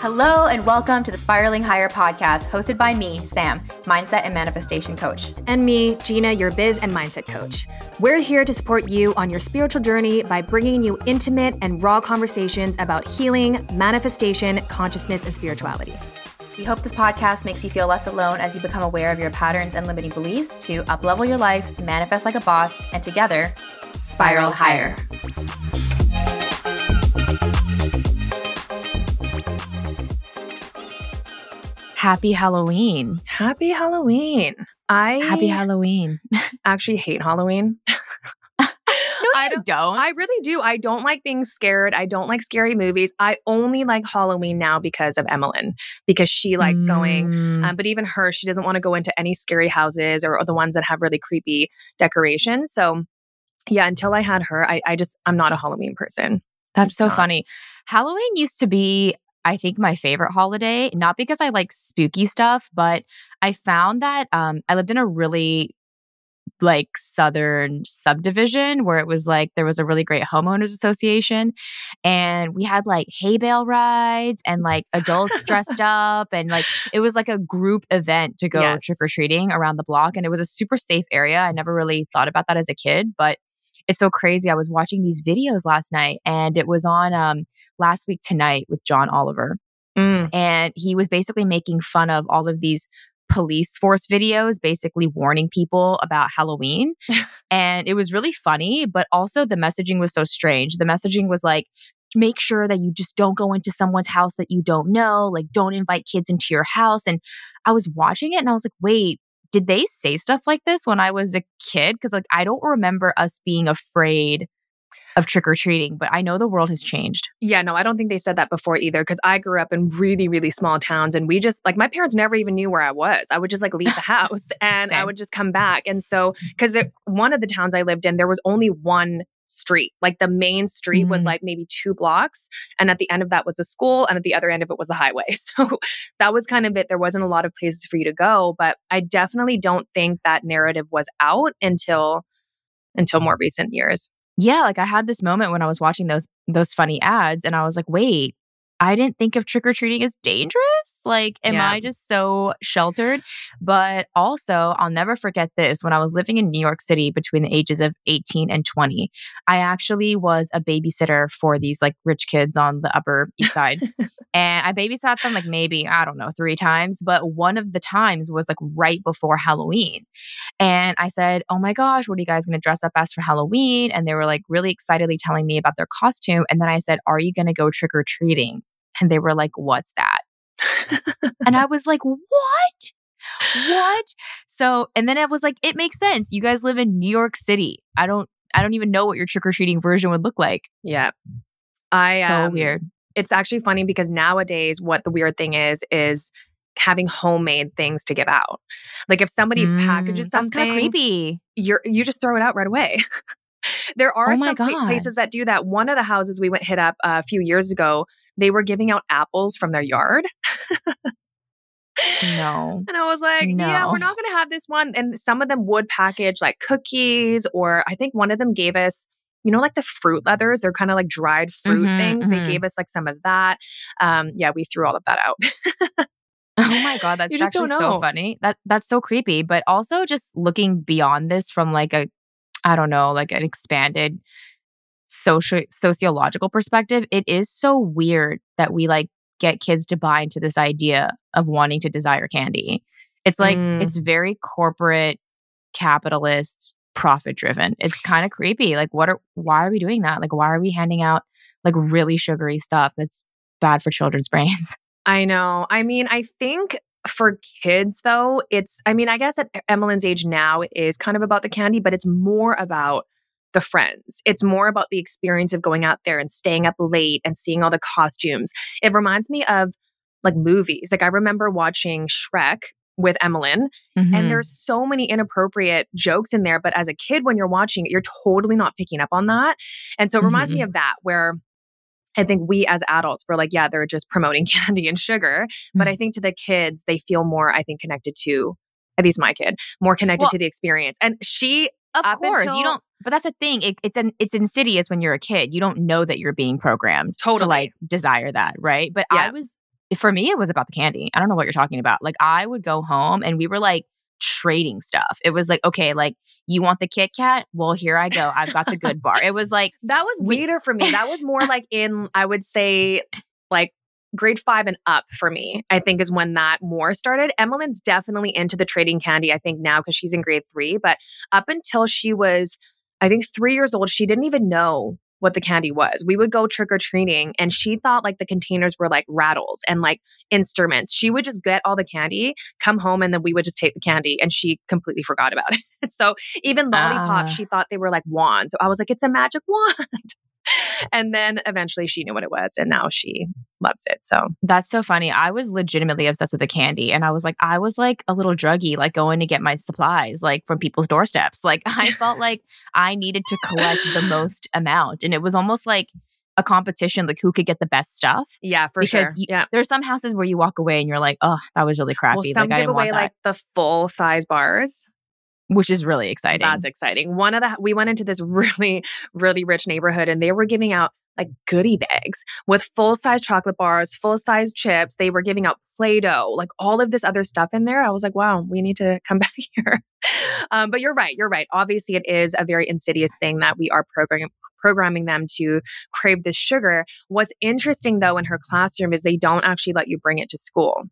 Hello, and welcome to the Spiraling Higher podcast, hosted by me, Sam, mindset and manifestation coach. And me, Gina, your biz and mindset coach. We're here to support you on your spiritual journey by bringing you intimate and raw conversations about healing, manifestation, consciousness, and spirituality. We hope this podcast makes you feel less alone as you become aware of your patterns and limiting beliefs to uplevel your life, manifest like a boss, and together, spiral higher. Happy Halloween. Happy Halloween. I Happy Halloween. actually hate Halloween. I I don't- don't. I really do. I don't like being scared. I don't like scary movies. I only like Halloween now because of Emmeline, because she likes going. Mm. Um, but even her, she doesn't want to go into any scary houses or, or the ones that have really creepy decorations. So, yeah, until I had her, I, I just, I'm not a Halloween person. That's it's so not. funny. Halloween used to be, I think, my favorite holiday, not because I like spooky stuff, but I found that um, I lived in a really like southern subdivision where it was like there was a really great homeowners association and we had like hay bale rides and like adults dressed up and like it was like a group event to go Yes. trick or treating around the block and it was a super safe area i never really thought about that as a kid but it's so crazy i was watching these videos last night and it was on um last week tonight with john oliver Mm. and he was basically making fun of all of these police force videos basically warning people about halloween and it was really funny but also the messaging was so strange the messaging was like make sure that you just don't go into someone's house that you don't know like don't invite kids into your house and i was watching it and i was like wait did they say stuff like this when i was a kid because like i don't remember us being afraid of trick-or-treating but i know the world has changed Yeah, no, I don't think they said that before either because I grew up in really, really small towns and we just like my parents never even knew where I was. I would just like leave the house and I would just come back. And so, because one of the towns I lived in, there was only one street. Like the main street was Mhm. like maybe two blocks. And at the end of that was a school. And at the other end of it was a highway. So that was kind of it. There wasn't a lot of places for you to go. But I definitely don't think that narrative was out until until more recent years. yeah like i had this moment when i was watching those those funny ads and i was like wait i didn't think of trick-or-treating as dangerous like am Yeah. i just so sheltered but also i'll never forget this when i was living in new york city between the ages of 18 and 20 i actually was a babysitter for these like rich kids on the upper east side and i babysat them like maybe i don't know three times but one of the times was like right before halloween and I said, Oh my gosh, what are you guys going to dress up as for Halloween? And they were like really excitedly telling me about their costume. And then I said, Are you going to go trick or treating? And they were like, What's that? and I was like, What? What? So, and then I was like, It makes sense. You guys live in New York City. I don't. I don't even know what your trick or treating version would look like. Yeah. I so um, weird. it's actually funny because nowadays what the weird thing is is having homemade things to give out. Like if somebody packages Mm, that's kind something, of creepy. you're you just throw it out right away. there are Oh some God. places that do that. One of the houses we went hit up a few years ago, they were giving out apples from their yard. No. And I was like, yeah, we're not going to have this one. And some of them would package like cookies, or I think one of them gave us, you know, like the fruit leathers. They're kind of like dried fruit Mhm, things. mhm. They gave us like some of that. Um, yeah, we threw all of that out. Oh my god, that's actually so funny. That that's so creepy. But also just looking beyond this from like a I don't know, like an expanded social sociological perspective, it is so weird that we like get kids to buy into this idea of wanting to desire candy. It's like Mm. it's very corporate, capitalist, profit driven. It's kind of creepy. Like what are why are we doing that? Like why are we handing out like really sugary stuff that's bad for children's brains? I know. I mean, I think for kids though, it's I mean, I guess at Emmeline's age now it is kind of about the candy, but it's more about the friends. It's more about the experience of going out there and staying up late and seeing all the costumes. It reminds me of like movies. Like I remember watching Shrek with Emmeline Mhm. and there's so many inappropriate jokes in there, but as a kid when you're watching it, you're totally not picking up on that. And so it reminds me of that where I think we as adults were like, yeah, they're just promoting candy and sugar. But I think to the kids, they feel more, I think, connected to, at least my kid, more connected Well- to the experience. And she Of Up course, until- you don't. But that's a thing. It, it's an it's insidious when you're a kid. You don't know that you're being programmed to Totally. like desire that, right? But Yeah. I was for me, it was about the candy. I don't know what you're talking about. Like I would go home and we were like trading stuff. It was like, okay, like you want the Kit Kat? Well, here I go. I've got the good bar. It was like That was later for me. That was more like in, I would say, like grade five and up for me, I think is when that more started. Emmeline's definitely into the trading candy, I think now because she's in grade three. But up until she was, I think, three years old, she didn't even know what the candy was. We would go trick or treating and she thought like the containers were like rattles and like instruments. She would just get all the candy, come home, and then we would just take the candy and she completely forgot about it. so even lollipops, Ah. she thought they were like wands. So I was like, it's a magic wand. and then eventually she knew what it was and now she loves it. So That's so funny. I was legitimately obsessed with the candy and I was like, I was like a little druggy, like going to get my supplies like from people's doorsteps. Like I felt like I needed to collect the most amount. And it was almost like a competition, like who could get the best stuff. yeah, for Because sure. yeah. There's some houses where you walk away and you're like, oh, that was really crappy. Well, some like I give away like the full size bars. Which is really exciting. That's exciting. One of the we went into this really, really rich neighborhood and they were giving out like goodie bags with full size chocolate bars, full size chips. They were giving out Play Doh, like all of this other stuff in there. I was like, wow, we need to come back here. Um, but you're right. You're right. Obviously, it is a very insidious thing that we are programming them to crave this sugar. What's interesting though in her classroom is they don't actually let you bring it to school.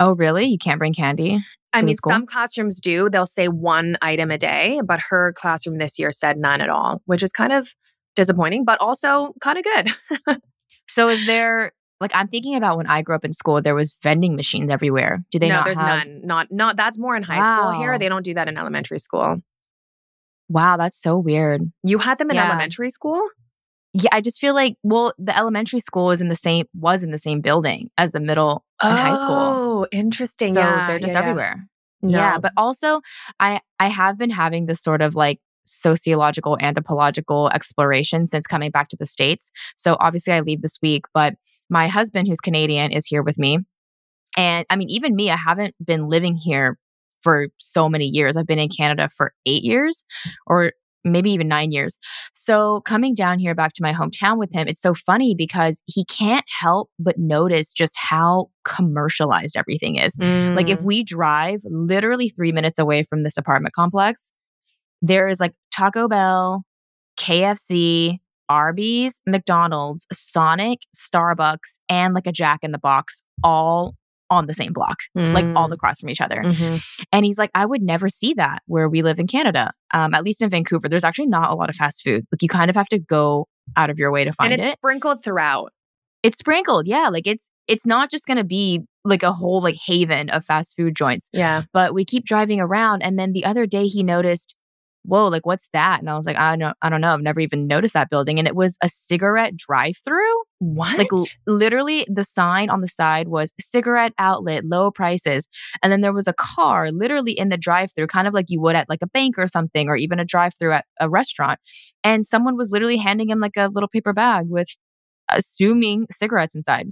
Oh, really? You can't bring candy? I mean, some classrooms do. They'll say one item a day, but her classroom this year said none at all, which is kind of disappointing, but also kind of good. So is there like I'm thinking about when I grew up in school, there was vending machines everywhere. Do they no, not there's have? none. Not not that's more in high school here. They don't do that in elementary school. Wow, that's so weird. You had them in Yeah. elementary school? Yeah, I just feel like well, the elementary school is in the same was in the same building as the middle and high school. Oh, interesting. So yeah, they're just yeah. everywhere. No. Yeah, but also I I have been having this sort of like sociological anthropological exploration since coming back to the states. So obviously I leave this week, but my husband who's Canadian is here with me. And I mean even me I haven't been living here for so many years. I've been in Canada for 8 years or maybe even 9 years. So coming down here back to my hometown with him, it's so funny because he can't help but notice just how commercialized everything is. Like if Mm. we drive literally three minutes away from this apartment complex, there is like Taco Bell, KFC, Arby's, McDonald's, Sonic, Starbucks, and like a Jack in the Box all on the same block, like all across from each other. Mhm. And he's like, I would never see that where we live in Canada. Um, at least in Vancouver, there's actually not a lot of fast food. Like you kind of have to go out of your way to find it. and it's it sprinkled throughout. it's sprinkled yeah like it's it's not just going to be like a whole like haven of fast food joints Yeah. but we keep driving around and then the other day he noticed whoa like what's that and i was like i don't i don't know i've never even noticed that building and it was a cigarette drive through What? like l- literally the sign on the side was cigarette outlet low prices and then there was a car literally in the drive through kind of like you would at like a bank or something or even a drive through at a restaurant and someone was literally handing him like a little paper bag with assuming cigarettes inside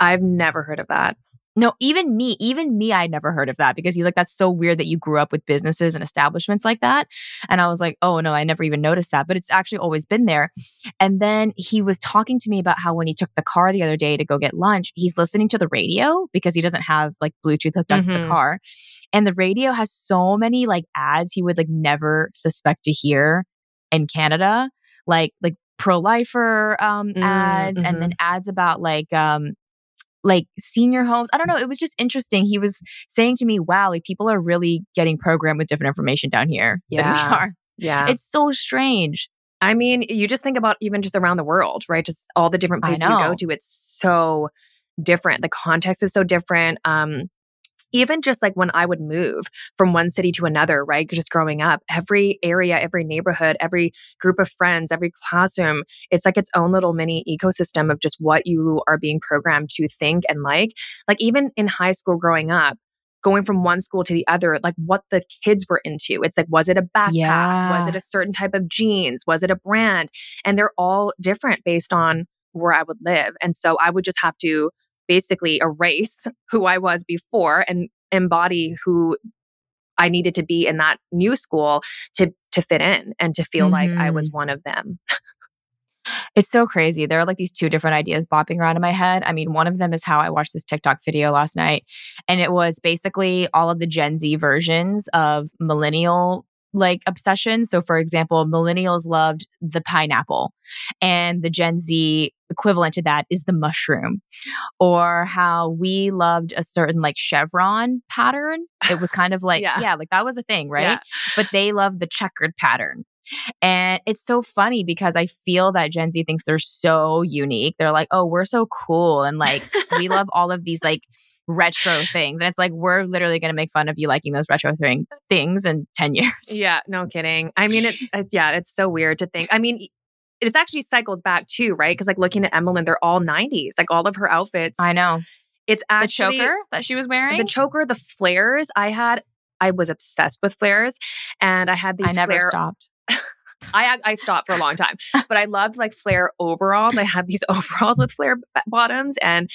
I've never heard of that. No even me even me i'd never heard of that because he's like that's so weird that you grew up with businesses and establishments like that. And i was like oh no i never even noticed that but it's actually always been there. And then he was talking to me about how when he took the car the other day to go get lunch he's listening to the radio because he doesn't have like bluetooth hooked up to the car. And the radio has so many like ads he would like never suspect to hear in canada like like pro-lifer um Mm, ads and then ads about like um like senior homes. I don't know. It was just interesting. He was saying to me, wow, like people are really getting programmed with different information down here than Yeah. we are. Yeah. It's so strange. I mean, you just think about even just around the world, right? Just all the different places you go to. It's so different. The context is so different. Um, even just like when I would move from one city to another, right? Just growing up, every area, every neighborhood, every group of friends, every classroom, it's like its own little mini ecosystem of just what you are being programmed to think and like. Like even in high school growing up, going from one school to the other, like what the kids were into. It's like, was it a backpack? Yeah. Was it a certain type of jeans? Was it a brand? And they're all different based on where I would live. And so I would just have to basically erase who I was before and embody who I needed to be in that new school to to fit in and to feel mm-hmm. like I was mm-hmm. one of them. It's so crazy. There are like these two different ideas bopping around in my head. I mean, one of them is how I watched this TikTok video last night, and it was basically all of the Gen Z versions of millennial like obsession. So, for example, millennials loved the pineapple, and the Gen Z equivalent to that is the mushroom, or how we loved a certain like chevron pattern. It was kind of like, yeah. yeah. like that was a thing, right? Yeah. But they loved the checkered pattern. And it's so funny because I feel that Gen Z thinks they're so unique. They're like, oh, we're so cool. And like, we love all of these like retro things. And it's like, we're literally going to make fun of you liking those retro thing, things in 10 years. Yeah, no kidding. I mean, it's, it's, yeah, it's so weird to think. I mean, it actually cycles back too, right? Because like looking at Emmeline, they're all 90s, like all of her outfits. I know. It's actually the choker that she was wearing. The choker, the flares. I had, I was obsessed with flares, and I had these. I never flare, stopped. I I stopped for a long time, but I loved like flare overalls. I had these overalls with flare bottoms, and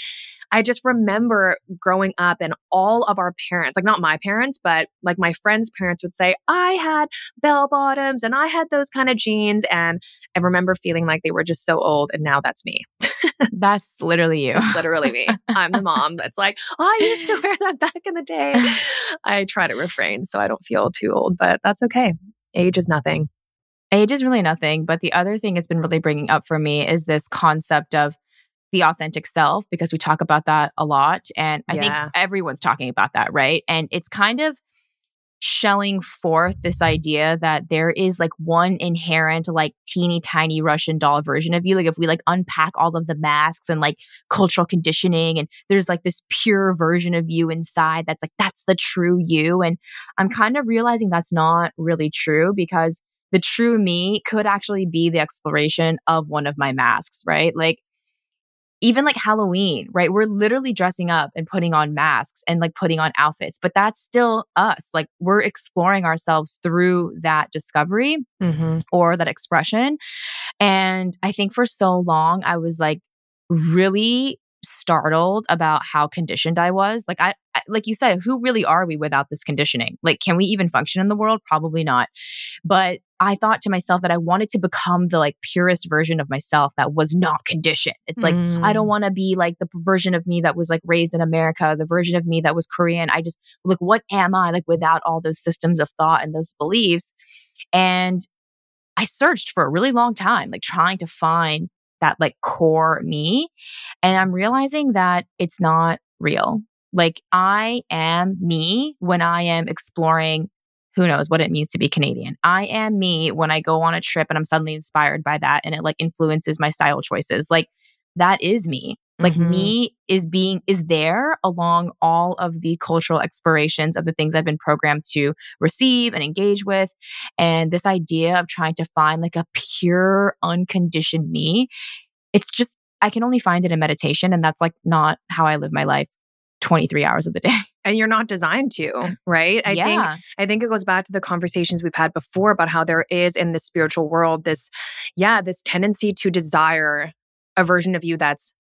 I just remember growing up and all of our parents, like not my parents, but like my friends' parents would say, I had bell bottoms and I had those kind of jeans. And I remember feeling like they were just so old. And now that's me. that's literally you. literally me. I'm the mom that's like, oh, I used to wear that back in the day. I try to refrain so I don't feel too old, but that's okay. Age is nothing. Age is really nothing. But the other thing it's been really bringing up for me is this concept of the authentic self, because we talk about that a lot. And I yeah. think everyone's talking about that, right? And it's kind of shelling forth this idea that there is like one inherent like teeny tiny russian doll version of you like if we like unpack all of the masks and like cultural conditioning and there's like this pure version of you inside that's like that's the true you and i'm kind of realizing that's not really true because the true me could actually be the exploration of one of my masks, right? Like even like Halloween, right? We're literally dressing up and putting on masks and like putting on outfits, but that's still us. Like we're exploring ourselves through that discovery mm-hmm. or that expression. And I think for so long, I was like really startled about how conditioned I was. Like I, I, like you said, who really are we without this conditioning? Like can we even function in the world? Probably not. But I thought to myself that I wanted to become the like purest version of myself that was not conditioned. It's like mm. I don't mm. want to be like the version of me that was like raised in America, the version of me that was Korean. I just like what am I like without all those systems of thought and those beliefs? And I searched for a really long time like trying to find that like core me. And I'm realizing that it's not real. Like I am me when I am exploring who knows what it means to be Canadian. I am me when I go on a trip and I'm suddenly inspired by that and it like influences my style choices. Like that is me. Like mm-hmm. me is being is there along all of the cultural explorations of the things I've been programmed to receive and engage with. And this idea of trying to find like a pure, unconditioned me, it's just I can only find it in meditation. And that's like not how I live my life 23 hours of the day. And you're not designed to, right? I yeah. think I think it goes back to the conversations we've had before about how there is in the spiritual world this yeah, this tendency to desire a version of you that's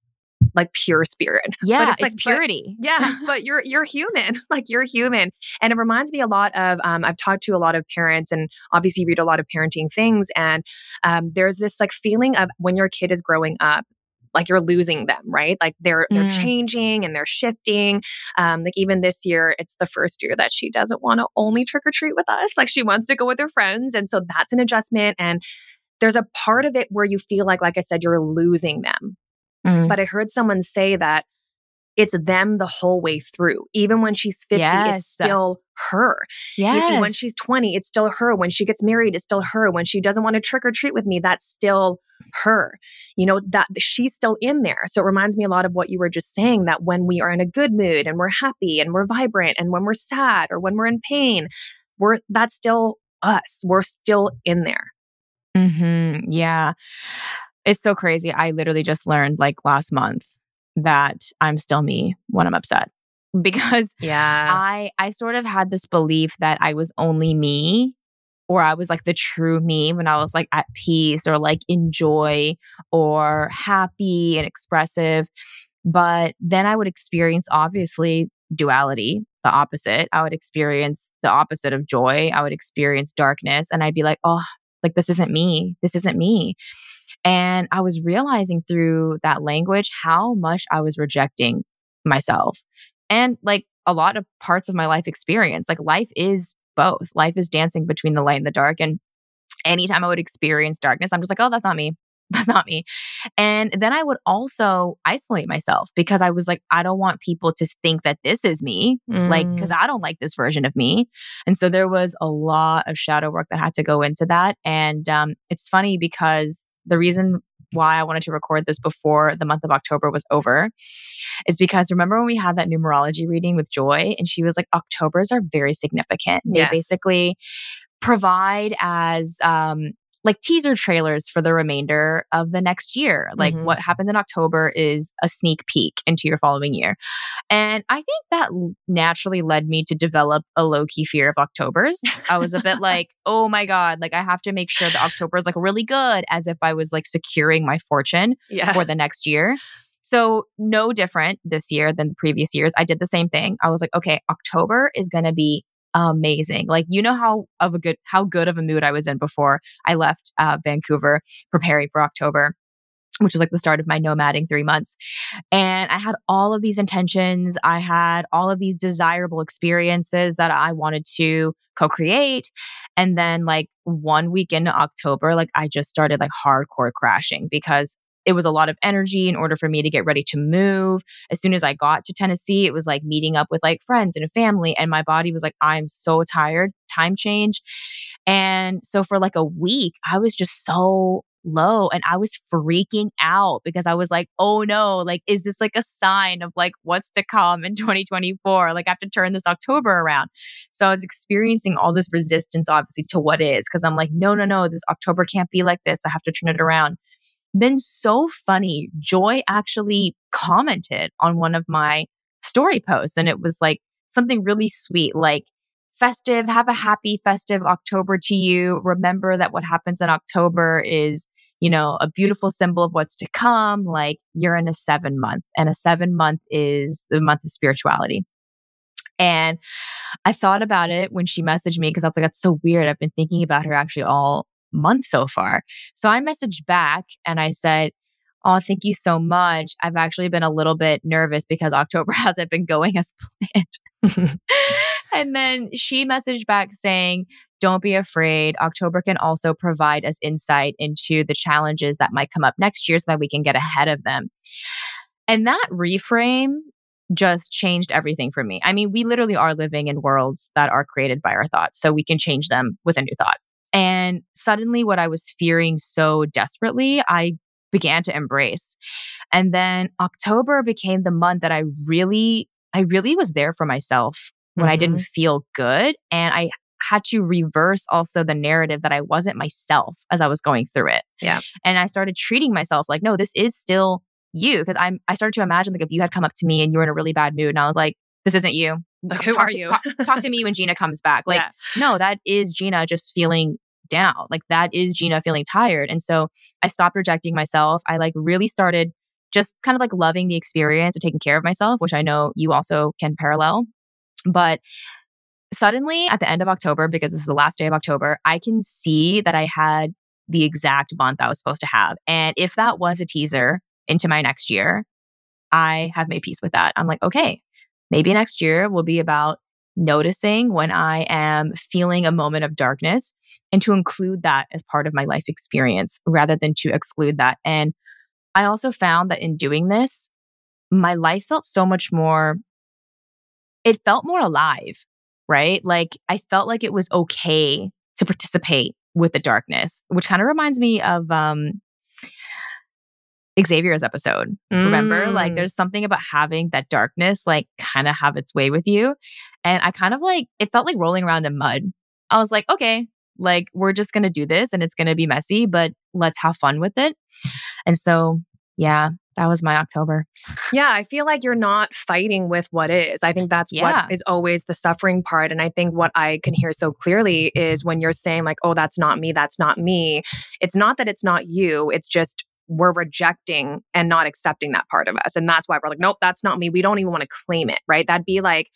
like pure spirit. Yeah, it's, like it's purity. But, yeah, but you're you're human. Like you're human, and it reminds me a lot of. Um, I've talked to a lot of parents, and obviously read a lot of parenting things, and um, there's this like feeling of when your kid is growing up, like you're losing them, right? Like they're they're mm. changing and they're shifting. Um, like even this year, it's the first year that she doesn't want to only trick or treat with us. Like she wants to go with her friends, and so that's an adjustment. And there's a part of it where you feel like, like I said, you're losing them. Mm. But I heard someone say that it's them the whole way through. Even when she's 50, yes. it's still her. Yes. When she's 20, it's still her. When she gets married, it's still her. When she doesn't want to trick or treat with me, that's still her. You know, that she's still in there. So it reminds me a lot of what you were just saying that when we are in a good mood and we're happy and we're vibrant and when we're sad or when we're in pain, we're that's still us. We're still in there. Mhm. Yeah. It's so crazy. I literally just learned like last month that I'm still me when I'm upset because yeah I I sort of had this belief that I was only me or I was like the true me when I was like at peace or like in joy or happy and expressive but then I would experience obviously duality, the opposite. I would experience the opposite of joy. I would experience darkness and I'd be like, oh, like this isn't me. This isn't me. And I was realizing through that language how much I was rejecting myself and like a lot of parts of my life experience. Like life is both. Life is dancing between the light and the dark. And anytime I would experience darkness, I'm just like, oh, that's not me. That's not me. And then I would also isolate myself because I was like, I don't want people to think that this is me, mm. like, because I don't like this version of me. And so there was a lot of shadow work that had to go into that. And um, it's funny because the reason why I wanted to record this before the month of October was over is because remember when we had that numerology reading with Joy and she was like, Octobers are very significant. They yes. basically provide as um, like teaser trailers for the remainder of the next year. Like mm-hmm. what happens in October is a sneak peek into your following year. And I think that naturally led me to develop a low key fear of Octobers. I was a bit like, oh my God, like I have to make sure that October is like really good as if I was like securing my fortune yeah. for the next year. So, no different this year than previous years. I did the same thing. I was like, okay, October is going to be amazing. Like you know how of a good how good of a mood I was in before I left uh, Vancouver preparing for October which was like the start of my nomading three months. And I had all of these intentions. I had all of these desirable experiences that I wanted to co create. And then, like, one week into October, like, I just started like hardcore crashing because it was a lot of energy in order for me to get ready to move. As soon as I got to Tennessee, it was like meeting up with like friends and family. And my body was like, I'm so tired, time change. And so for like a week, I was just so low and I was freaking out because I was like, oh no, like, is this like a sign of like what's to come in 2024? Like, I have to turn this October around. So I was experiencing all this resistance, obviously, to what is because I'm like, no, no, no, this October can't be like this. I have to turn it around. Then, so funny, Joy actually commented on one of my story posts, and it was like something really sweet, like, festive, have a happy festive October to you. Remember that what happens in October is, you know, a beautiful symbol of what's to come. Like, you're in a seven month, and a seven month is the month of spirituality. And I thought about it when she messaged me because I was like, that's so weird. I've been thinking about her actually all month so far. So I messaged back and I said, Oh, thank you so much. I've actually been a little bit nervous because October hasn't been going as planned. and then she messaged back saying, Don't be afraid. October can also provide us insight into the challenges that might come up next year so that we can get ahead of them. And that reframe just changed everything for me. I mean, we literally are living in worlds that are created by our thoughts, so we can change them with a new thought. And suddenly, what I was fearing so desperately, I began to embrace. And then October became the month that I really, I really was there for myself when mm-hmm. I didn't mm-hmm. feel good. And I had to reverse also the narrative that I wasn't myself as I was going through it. Yeah. And I started treating myself like, no, this is still you. Because I'm I started to imagine like if you had come up to me and you were in a really bad mood and I was like, this isn't you. Like, who talk are you? talk, talk, to me when Gina comes back. Like, yeah. no, that is Gina just feeling down. Like that is Gina feeling tired. And so I stopped rejecting myself. I like really started just kind of like loving the experience of taking care of myself, which I know you also can parallel. But suddenly at the end of October, because this is the last day of October, I can see that I had the exact month I was supposed to have. And if that was a teaser into my next year, I have made peace with that. I'm like, okay, maybe next year will be about noticing when I am feeling a moment of darkness and to include that as part of my life experience rather than to exclude that. And I also found that in doing this, my life felt so much more, it felt more alive, right? Like I felt like it was okay to participate with the darkness, which kind of reminds me of um, Xavier's episode. Mm. Remember, like mm. there's something about having that darkness like kind of have its way with you. And I kind of like it felt like rolling around in mud. I was like, okay, like we're just going to do this and it's going to be messy, but let's have fun with it. And so, yeah, that was my October. Yeah, I feel like you're not fighting with what is. I think that's yeah. what is always the suffering part. And I think what I can hear so clearly is when you're saying, like, oh, that's not me, that's not me. It's not that it's not you, it's just we're rejecting and not accepting that part of us. And that's why we're like, nope, that's not me. We don't even want to claim it, right? That'd be like,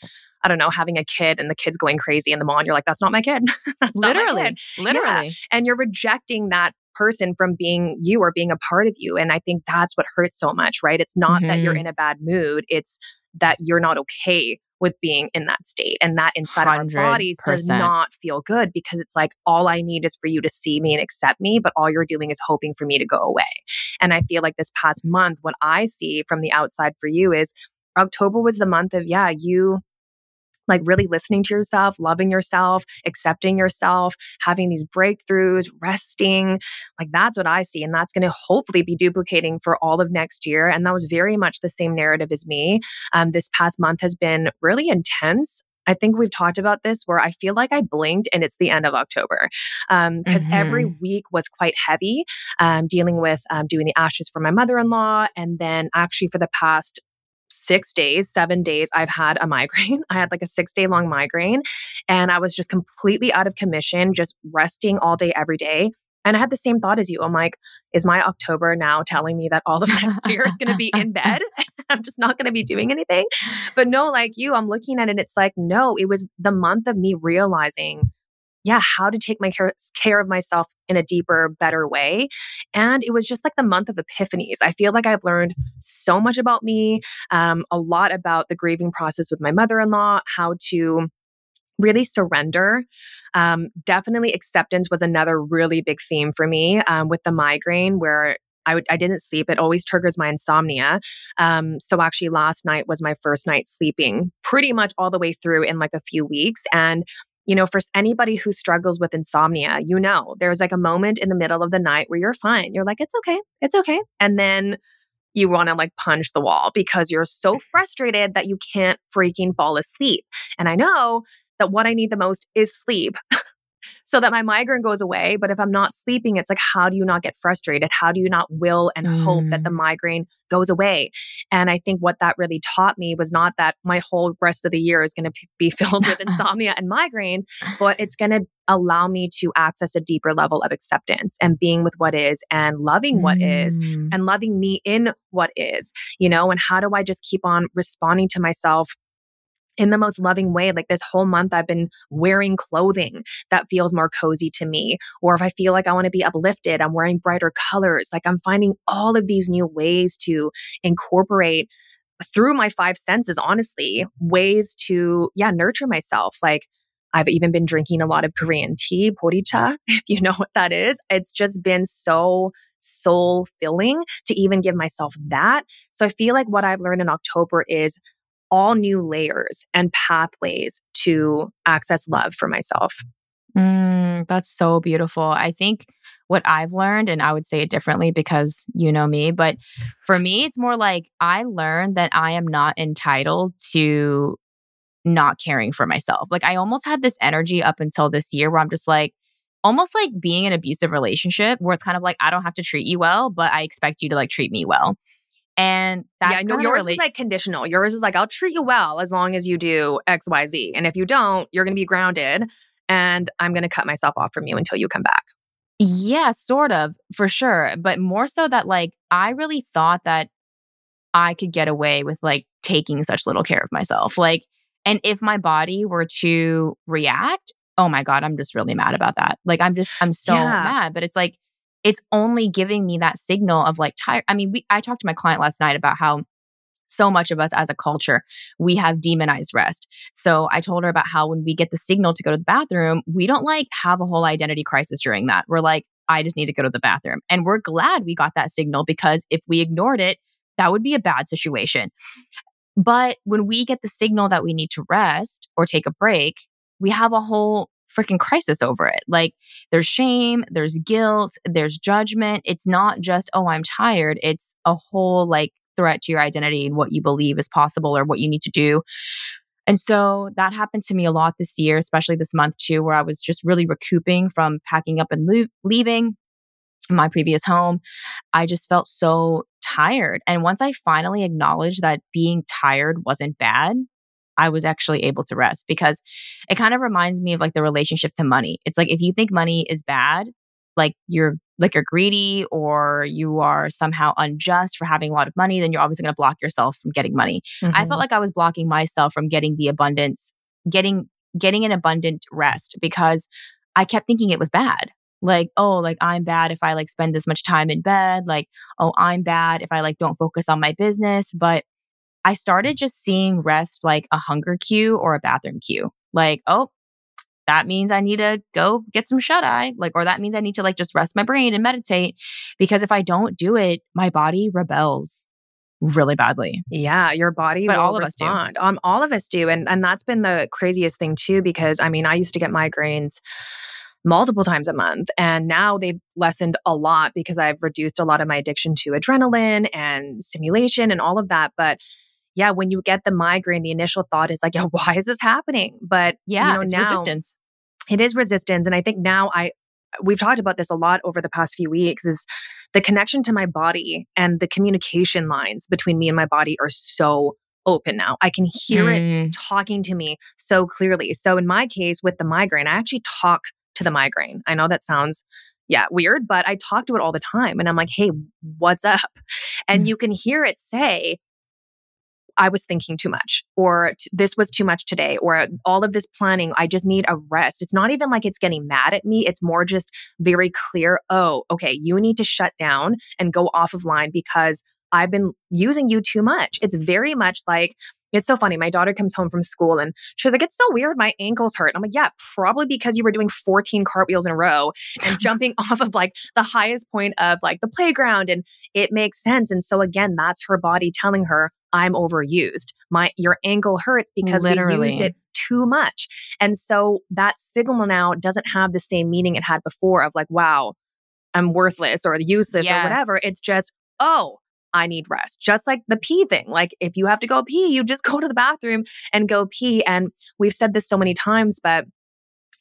I don't know, having a kid and the kid's going crazy in the mall and you're like, that's not my kid. that's literally, kid. literally. Yeah. And you're rejecting that person from being you or being a part of you. And I think that's what hurts so much, right? It's not mm-hmm. that you're mm-hmm. in a bad mood, it's that you're not okay with being in that state. And that inside 100%. of our bodies does not feel good because it's like, all I need is for you to see me and accept me, but all you're doing is hoping for me to go away. And I feel like this past month, what I see from the outside for you is October was the month of, yeah, you like really listening to yourself, loving yourself, accepting yourself, having these breakthroughs, resting. Like that's what I see. And that's going to hopefully be duplicating for all of next year. And that was very much the same narrative as me. Um, this past month has been really intense. I think we've talked about this where I feel like I blinked and it's the end of October because um, mm-hmm. every week was quite heavy, um, dealing with um, doing the ashes for my mother in law. And then actually for the past six days, seven days, I've had a migraine. I had like a six day long migraine and I was just completely out of commission, just resting all day, every day. And I had the same thought as you. I'm like, is my October now telling me that all of next year is going to be in bed? I'm just not going to be doing anything. But no, like you, I'm looking at it. It's like, no, it was the month of me realizing yeah, how to take my care, care of myself in a deeper, better way. And it was just like the month of epiphanies. I feel like I've learned so much about me, um, a lot about the grieving process with my mother in law, how to really surrender. Um, definitely acceptance was another really big theme for me um, with the migraine, where I w- I didn't sleep. It always triggers my insomnia. Um, so actually, last night was my first night sleeping pretty much all the way through in like a few weeks. And you know, for anybody who struggles with insomnia, you know, there's like a moment in the middle of the night where you're fine. You're like, it's okay, it's okay. And then you want to like punch the wall because you're so frustrated that you can't freaking fall asleep. And I know that what I need the most is sleep. so that my migraine goes away. But if I'm not sleeping, it's like, how do you not get frustrated? How do you not will and mm. hope that the mm. migraine goes away? And I think what that really taught me was not that my whole rest of the year is going to be filled with insomnia and migraines, but it's going to allow me to access a deeper level of acceptance and being with what is and loving what mm. is and loving me in what is, you know, and how do I just keep on responding to myself in the most loving way. Like this whole month, I've been wearing clothing that feels more cozy to me. Or if I feel like I want to be uplifted, I'm wearing brighter colors. Like I'm finding all of these new ways to incorporate through my five senses, honestly, ways to, yeah, nurture myself. Like I've even been drinking a lot of Korean tea, boricha, if you know what that is. It's just been so soul filling to even give myself that. So I feel like what I've learned in October is all new layers and pathways to access love for myself. Mm, that's so beautiful. I think what I've learned, and I would say it differently because you know me, but for me, it's more like I learned that I am not entitled to not caring for myself. Like I almost had this energy up until this year where I'm just like, almost like being in an abusive relationship where it's kind of like, I don't have to treat you well, but I expect you to like treat me well. And that's yeah, no, yours is like conditional. Yours is like, I'll treat you well as long as you do X, Y, Z. And if you don't, you're going to be grounded and I'm going to cut myself off from you until you come back. Yeah, sort of, for sure. But more so that, like, I really thought that I could get away with like taking such little care of myself. Like, and if my body were to react, oh my God, I'm just really mad about that. Like, I'm just, I'm so yeah. mad. But it's like, it's only giving me that signal of like tired. I mean, we, I talked to my client last night about how so much of us as a culture, we have demonized rest. So I told her about how when we get the signal to go to the bathroom, we don't like have a whole identity crisis during that. We're like, I just need to go to the bathroom. And we're glad we got that signal because if we ignored it, that would be a bad situation. But when we get the signal that we need to rest or take a break, we have a whole freaking crisis over it. Like there's shame, there's guilt, there's judgment. It's not just, oh, I'm tired. It's a whole like threat to your identity and what you believe is possible or what you need to do. And so that happened to me a lot this year, especially this month too, where I was just really recouping from packing up and lo- leaving my previous home. I just felt so tired. And once I finally acknowledged that being tired wasn't bad, I was actually able to rest because it kind of reminds me of like the relationship to money. It's like if you think money is bad, like you're like you're greedy or you are somehow unjust for having a lot of money, then you're obviously going to block yourself from getting money. Mm-hmm. I felt mm-hmm. like I was blocking myself from getting the abundance, getting getting an abundant rest because I kept thinking it was bad. Like, oh, like I'm bad if I like spend this much time in bed. Like, oh, I'm bad if I like don't focus on my business. But I started just seeing rest like a hunger cue or a bathroom cue. Like, oh, that means I need to go get some shut eye, like, or that means I need to like just rest my brain and meditate. Because if I don't do it, my body rebels really badly. Yeah, your body but will all of respond. Us do. Um, all of us do, and and that's been the craziest thing too. Because I mean, I used to get migraines multiple times a month, and now they've lessened a lot because I've reduced a lot of my addiction to adrenaline and stimulation and all of that. But yeah, when you get the migraine, the initial thought is like, yeah, why is this happening? But yeah, you know, it's now, resistance. It is resistance. And I think now I, we've talked about this a lot over the past few weeks is the connection to my body and the communication lines between me and my body are so open now. I can hear mm. it talking to me so clearly. So in my case with the migraine, I actually talk to the migraine. I know that sounds yeah, weird, but I talk to it all the time and I'm like, "Hey, what's up?" And mm. you can hear it say, I was thinking too much, or this was too much today, or all of this planning, I just need a rest. It's not even like it's getting mad at me. It's more just very clear. Oh, okay, you need to shut down and go off of line because I've been using you too much. It's very much like, it's so funny. My daughter comes home from school and she's like, It's so weird. My ankles hurt. I'm like, Yeah, probably because you were doing 14 cartwheels in a row and jumping off of like the highest point of like the playground. And it makes sense. And so, again, that's her body telling her, I'm overused. My your ankle hurts because Literally. we used it too much. And so that signal now doesn't have the same meaning it had before of like, wow, I'm worthless or useless yes. or whatever. It's just, oh, I need rest. Just like the pee thing. Like if you have to go pee, you just go to the bathroom and go pee. And we've said this so many times, but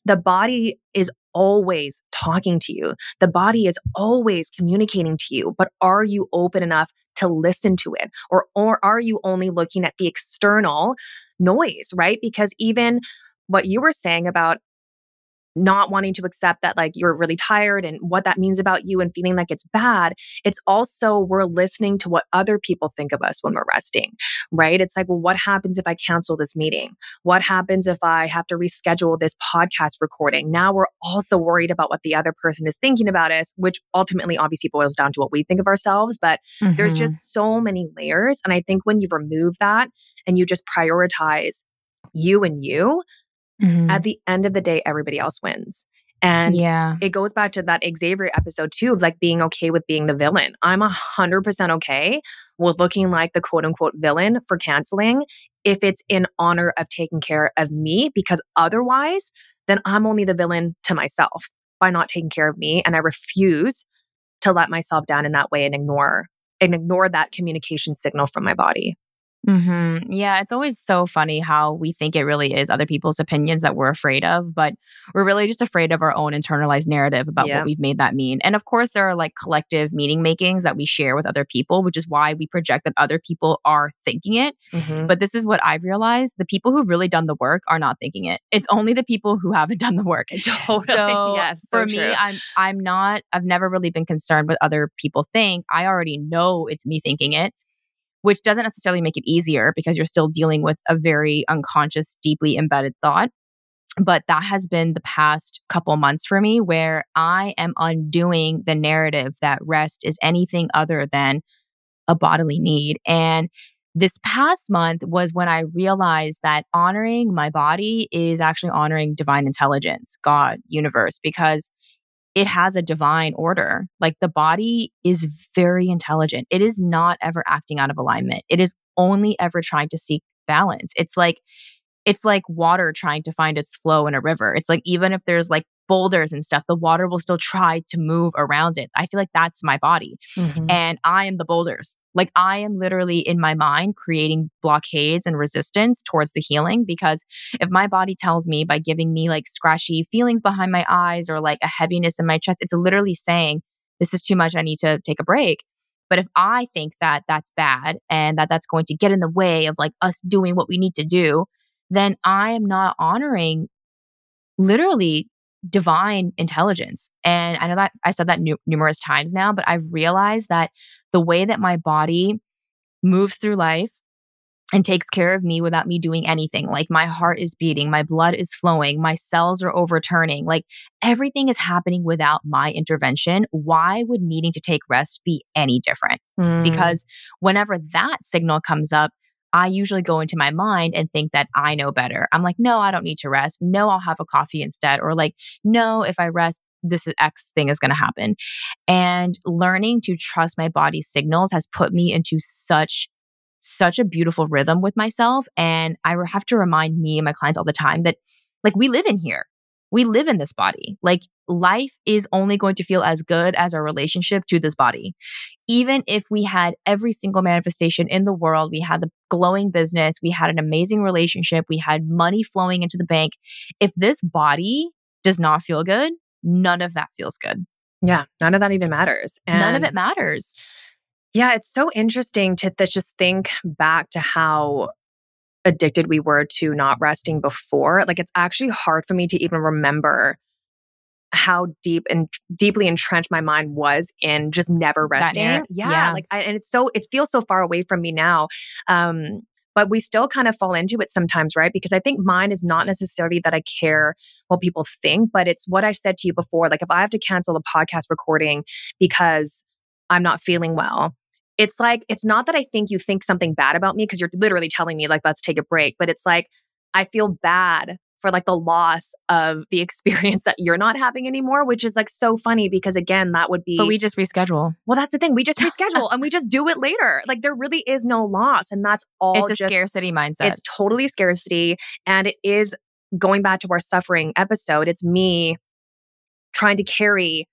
the body is always talking to you. The body is always communicating to you, but are you open enough to listen to it? Or, or are you only looking at the external noise, right? Because even what you were saying about not wanting to accept that like you're really tired and what that means about you and feeling like it's bad. It's also we're listening to what other people think of us when we're resting, right? It's like, well, what happens if I cancel this meeting? What happens if I have to reschedule this podcast recording? Now we're also worried about what the other person is thinking about us, which ultimately obviously boils down to what we think of ourselves. But mm-hmm. there's just so many layers. And I think when you remove that and you just prioritize you and you, Mm-hmm. At the end of the day, everybody else wins. And yeah, it goes back to that Xavier episode too of like being okay with being the villain. I'm a hundred percent okay with looking like the quote unquote villain for canceling if it's in honor of taking care of me, because otherwise, then I'm only the villain to myself by not taking care of me. And I refuse to let myself down in that way and ignore and ignore that communication signal from my body. Mm-hmm. Yeah, it's always so funny how we think it really is other people's opinions that we're afraid of, but we're really just afraid of our own internalized narrative about what we've made that mean. And of course, there are like collective meaning makings that we share with other people, which is why we project that other people are thinking it. Mm-hmm. But this is what I've realized the people who've really done the work are not thinking it. It's only the people who haven't done the work. Totally. So yes. So for true. me, I'm I'm not I've never really been concerned what other people think. I already know it's me thinking it which doesn't necessarily make it easier because you're still dealing with a very unconscious, deeply embedded thought. But that has been the past couple months for me where I am undoing the narrative that rest is anything other than a bodily need. And this past month was when I realized that honoring my body is actually honoring divine intelligence, God, universe, because it has a divine order. Like the body is very intelligent. It is not ever acting out of alignment. It is only ever trying to seek balance. It's like it's like water trying to find its flow in a river. It's like even if there's like boulders and stuff, the water will still try to move around it. I feel like that's my body. Mm-hmm. And I am the boulders. Like I am literally in my mind creating blockades and resistance towards the healing because if my body tells me by giving me like scratchy feelings behind my eyes or like a heaviness in my chest, it's literally saying, this is too much. I need to take a break. But if I think that that's bad and that that's going to get in the way of like us doing what we need to do, then I am not honoring literally divine intelligence. And I know that I said that nu- numerous times now, but I've realized that the way that my body moves through life and takes care of me without me doing anything. Like my heart is beating, my blood is flowing, my cells are overturning. Like everything is happening without my intervention. Why would needing to take rest be any different? Mm. Because whenever that signal comes up, I usually go into my mind and think that I know better. I'm like, no, I don't need to rest. No, I'll have a coffee instead. Or like, no, if I rest, this is X thing is going to happen. And learning to trust my body's signals has put me into such such a beautiful rhythm with myself. And I have to remind me and my clients all the time that, like, we live in here. We live in this body. Like, life is only going to feel as good as our relationship to this body. Even if we had every single manifestation in the world, we had the glowing business, we had an amazing relationship, we had money flowing into the bank. If this body does not feel good, none of that feels good. Yeah, none of that even matters. And none of it matters. Yeah, it's so interesting to th- just think back to how addicted we were to not resting before. Like it's actually hard for me to even remember how deep and deeply entrenched my mind was in just never resting. Yeah, yeah, like I, and it's so it feels so far away from me now. Um but we still kind of fall into it sometimes, right? Because I think mine is not necessarily that I care what people think, but it's what I said to you before. Like if I have to cancel a podcast recording because I'm not feeling well, it's like, it's not that I think you think something bad about me because you're literally telling me, like, let's take a break. But it's like, I feel bad for like the loss of the experience that you're not having anymore, which is like so funny because again, that would be. But we just reschedule. Well, that's the thing. We just reschedule and we just do it later. Like there really is no loss. And that's all. It's a just, scarcity mindset. It's totally scarcity. And it is going back to our suffering episode. It's me trying to carry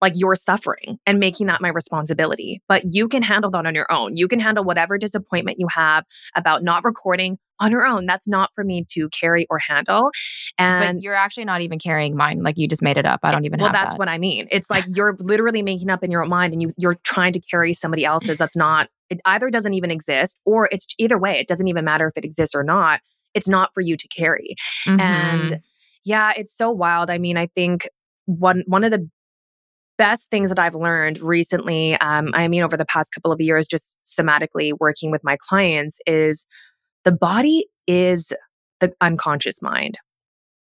like your suffering and making that my responsibility. But you can handle that on your own. You can handle whatever disappointment you have about not recording on your own. That's not for me to carry or handle. And but you're actually not even carrying mine. Like you just made it up. I don't even well, that's that. what I mean. It's like you're literally making up in your own mind and you you're trying to carry somebody else's that's not it either doesn't even exist or it's either way, it doesn't even matter if it exists or not. It's not for you to carry. Mm-hmm. And yeah, it's so wild. I mean, I think one one of the best things that I've learned recently, um, I mean, over the past couple of years, just somatically working with my clients, is the body is the unconscious mind,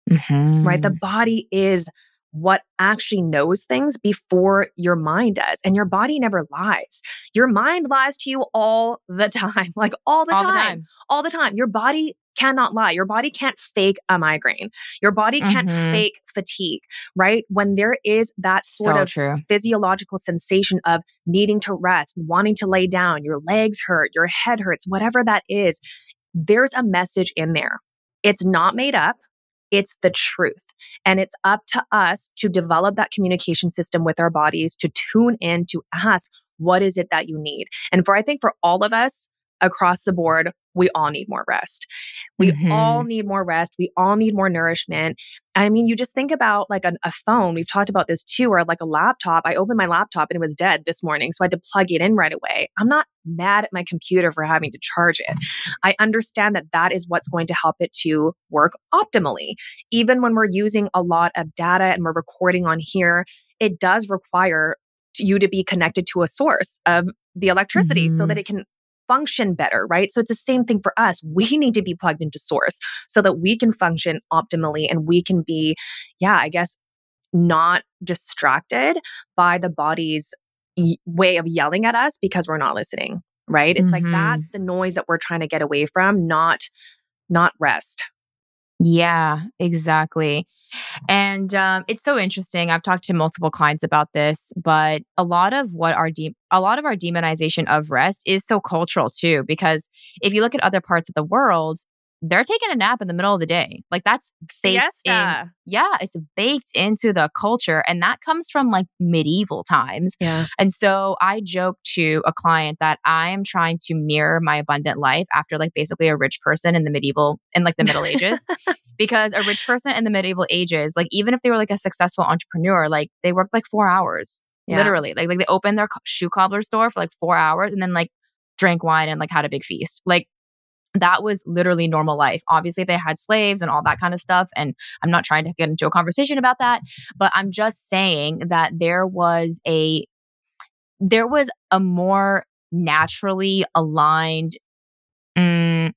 mm-hmm. right? The body is what actually knows things before your mind does. And your body never lies. Your mind lies to you all the time, like all the, all time, the time, all the time. Your body cannot lie. Your body can't fake a migraine. Your body can't Mhm. fake fatigue, right? When there is that sort so of true. physiological sensation of needing to rest, wanting to lay down, your legs hurt, your head hurts, whatever that is, there's a message in there. It's not made up. It's the truth. And it's up to us to develop that communication system with our bodies, to tune in, to ask, what is it that you need? And for, I think for all of us across the board, we all need more rest. We Mhm. all need more rest. We all need more nourishment. I mean, you just think about like a, a phone. We've talked about this too, or like a laptop. I opened my laptop and it was dead this morning. So I had to plug it in right away. I'm not mad at my computer for having to charge it. I understand that that is what's going to help it to work optimally. Even when we're using a lot of data and we're recording on here, it does require you to be connected to a source of the electricity so Mhm. that it can function better, right? So it's the same thing for us. We need to be plugged into source so that we can function optimally and we can be, yeah, I guess, not distracted by the body's y- way of yelling at us because we're not listening, right? It's like Mhm. that's the noise that we're trying to get away from, not not rest. Yeah, exactly. And um, it's so interesting. I've talked to multiple clients about this, but a lot of what our de- a lot of our demonization of rest is so cultural too. Because if you look at other parts of the world, they're taking a nap in the middle of the day. Like that's baked in. Yeah, it's baked into the culture, and that comes from like medieval times. Yeah. And so I joke to a client that I am trying to mirror my abundant life after like basically a rich person in the medieval in like the Middle Ages. Because a rich person in the medieval ages, like even if they were like a successful entrepreneur, like they worked like four hours. Yeah. Literally. Like like they opened their co- shoe cobbler store for like four hours and then like drank wine and like had a big feast. Like that was literally normal life. Obviously, they had slaves and all that kind of stuff. And I'm not trying to get into a conversation about that, but I'm just saying that there was a there was a more naturally aligned mm,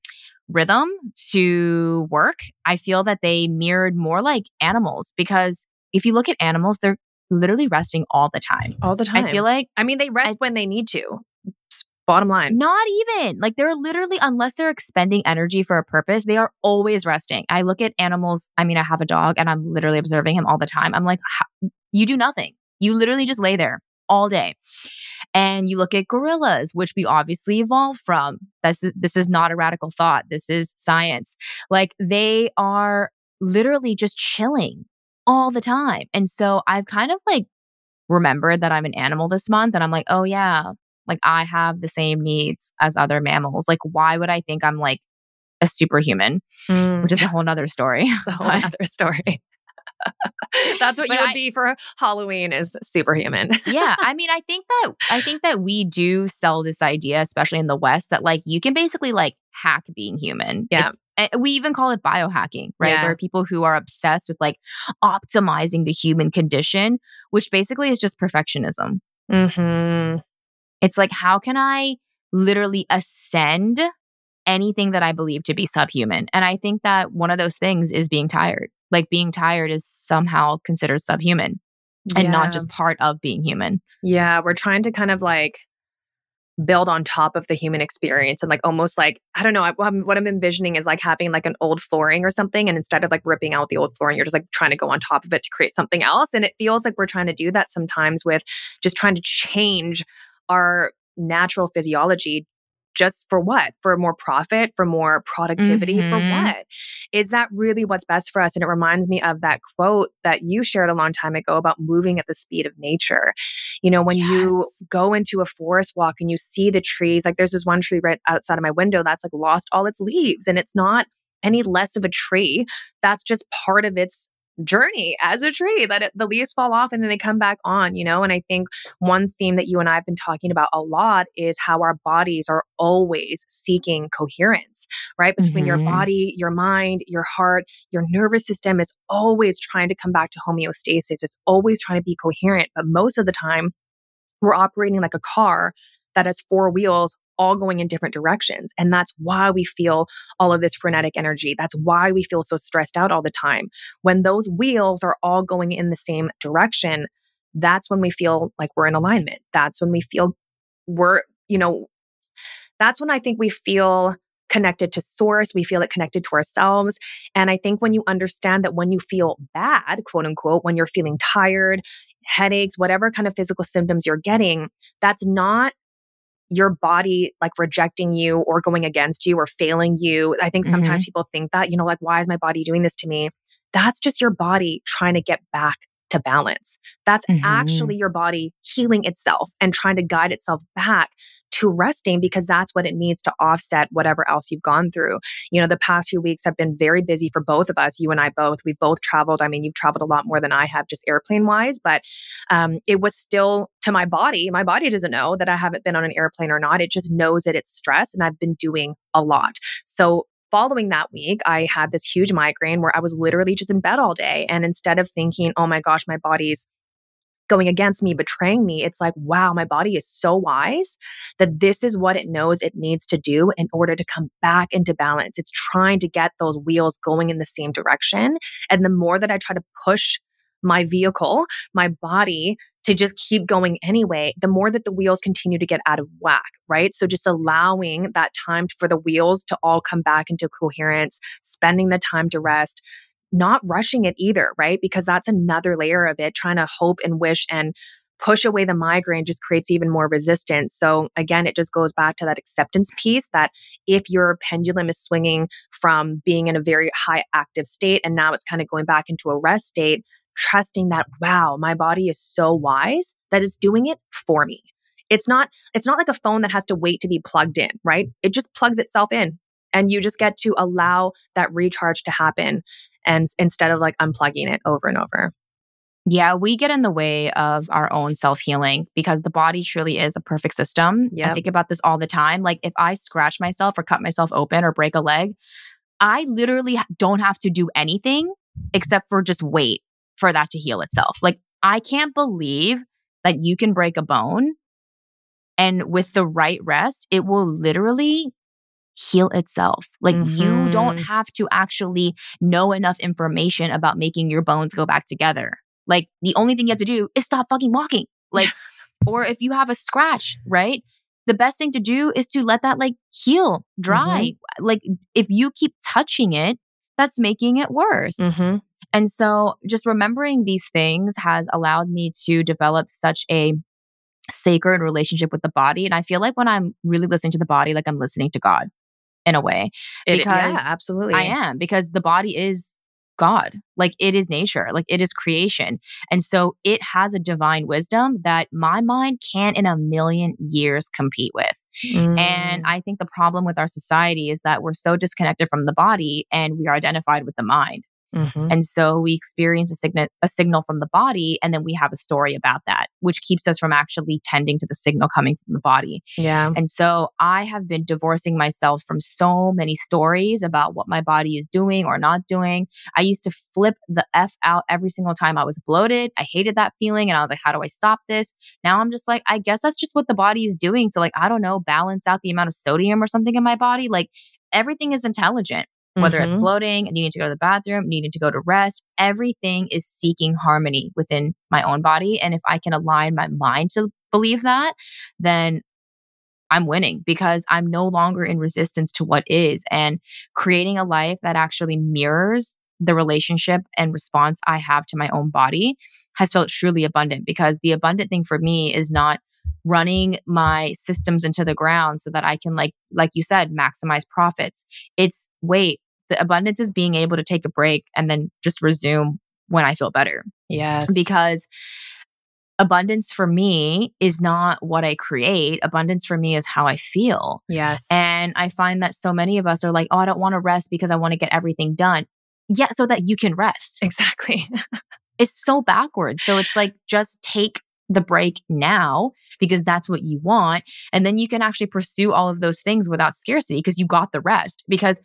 rhythm to work. I feel that they mirrored more like animals because if you look at animals, they're literally resting all the time. All the time. I feel like I mean, they rest I, when they need to. Bottom line. Not even. Like they're literally, unless they're expending energy for a purpose, they are always resting. I look at animals. I mean, I have a dog and I'm literally observing him all the time. I'm like, you do nothing. You literally just lay there all day. And you look at gorillas, which we obviously evolved from. This is, this is not a radical thought. This is science. Like they are literally just chilling all the time. And so I've kind of like remembered that I'm an animal this month. And I'm like, oh, yeah, like I have the same needs as other mammals. Like, why would I think I'm like a superhuman? Mm. Which is a whole nother story. a whole other story. That's what but you would I, be for Halloween is superhuman. yeah, I mean, I think that I think that we do sell this idea, especially in the West, that like you can basically like hack being human. Yeah. It's, we even call it biohacking, right? Yeah. There are people who are obsessed with like optimizing the human condition, which basically is just perfectionism. hmm It's like, how can I literally ascend anything that I believe to be subhuman? And I think that one of those things is being tired like being tired is somehow considered subhuman and yeah. not just part of being human. Yeah, we're trying to kind of like build on top of the human experience and like almost like I don't know I, what I'm envisioning is like having like an old flooring or something and instead of like ripping out the old flooring you're just like trying to go on top of it to create something else and it feels like we're trying to do that sometimes with just trying to change our natural physiology just for what? For more profit, for more productivity, mm-hmm. for what? Is that really what's best for us? And it reminds me of that quote that you shared a long time ago about moving at the speed of nature. You know, when yes. you go into a forest walk and you see the trees, like there's this one tree right outside of my window that's like lost all its leaves and it's not any less of a tree. That's just part of its journey as a tree that the leaves fall off and then they come back on, you know? And I think one theme that you and I have been talking about a lot is how our bodies are always seeking coherence, right? Between mm-hmm. your body, your mind, your heart, your nervous system is always trying to come back to homeostasis. It's always trying to be coherent. But most of the time, we're operating like a car that has four wheels all going in different directions. And that's why we feel all of this frenetic energy. That's why we feel so stressed out all the time. When those wheels are all going in the same direction, that's when we feel like we're in alignment. That's when we feel we're, you know, that's when I think we feel connected to source. We feel it connected to ourselves. And I think when you understand that when you feel bad, quote unquote, when you're feeling tired, headaches, whatever kind of physical symptoms you're getting, that's not your body like rejecting you or going against you or failing you. I think sometimes mm-hmm. people think that, you know, like, why is my body doing this to me? That's just your body trying to get back to balance. That's mm-hmm. actually your body healing itself and trying to guide itself back to resting because that's what it needs to offset whatever else you've gone through. You know, the past few weeks have been very busy for both of us, you and I both. We've both traveled. I mean, you've traveled a lot more than I have, just airplane wise, but um, it was still to my body. My body doesn't know that I haven't been on an airplane or not. It just knows that it's stress and I've been doing a lot. So following that week, I had this huge migraine where I was literally just in bed all day. And instead of thinking, oh my gosh, my body's going against me, betraying me, it's like, wow, my body is so wise that this is what it knows it needs to do in order to come back into balance. It's trying to get those wheels going in the same direction. And the more that I try to push my vehicle, my body to just keep going anyway, the more that the wheels continue to get out of whack, right? So just allowing that time for the wheels to all come back into coherence, spending the time to rest, not rushing it either, right? Because that's another layer of it, trying to hope and wish and push away the migraine just creates even more resistance. So again, it just goes back to that acceptance piece that if your pendulum is swinging from being in a very high active state and now it's kind of going back into a rest state, trusting that, wow, my body is so wise that it's doing it for me. It's not, it's not like a phone that has to wait to be plugged in, right? It just plugs itself in and you just get to allow that recharge to happen and instead of like unplugging it over and over. Yeah, we get in the way of our own self healing because the body truly is a perfect system. Yep. I think about this all the time. Like if I scratch myself or cut myself open or break a leg, I literally don't have to do anything except for just wait for that to heal itself. Like I can't believe that you can break a bone and with the right rest, it will literally heal itself. Like you don't Mhm. have to actually know enough information about making your bones go back together. Like the only thing you have to do is stop fucking walking. Like, or if you have a scratch, right? The best thing to do is to let that like heal, dry. Like if you keep touching it, that's making it worse. Mm-hmm. And so just remembering these things has allowed me to develop such a sacred relationship with the body. And I feel like when I'm really listening to the body, like I'm listening to God in a way. Because yeah, absolutely. I am, because the body is God. Like it is nature, like it is creation. And so it has a divine wisdom that my mind can't in a million years compete with. Mm. And I think the problem with our society is that we're so disconnected from the body and we are identified with the mind. Mhm. And so we experience a signal a signal from the body and then we have a story about that, which keeps us from actually tending to the signal coming from the body. yeah. And so I have been divorcing myself from so many stories about what my body is doing or not doing. I used to flip the F out every single time I was bloated. I hated that feeling and I was like, how do I stop this? Now I'm just like, I guess that's just what the body is doing So, like, I don't know, balance out the amount of sodium or something in my body. Like everything is intelligent whether it's Mhm. bloating, needing to go to the bathroom, needing to go to rest, everything is seeking harmony within my own body. And if I can align my mind to believe that, then I'm winning because I'm no longer in resistance to what is and creating a life that actually mirrors the relationship and response I have to my own body has felt truly abundant because the abundant thing for me is not running my systems into the ground so that I can like like you said maximize profits. It's wait, the abundance is being able to take a break and then just resume when I feel better Yes. because abundance for me is not what I create. Abundance for me is how I feel. yes. And I find that so many of us are like, oh, I don't want to rest because I want to get everything done. Yeah, so that you can rest. exactly. It's so backwards. So it's like, just take the break now because that's what you want. And then you can actually pursue all of those things without scarcity because you got the rest. Because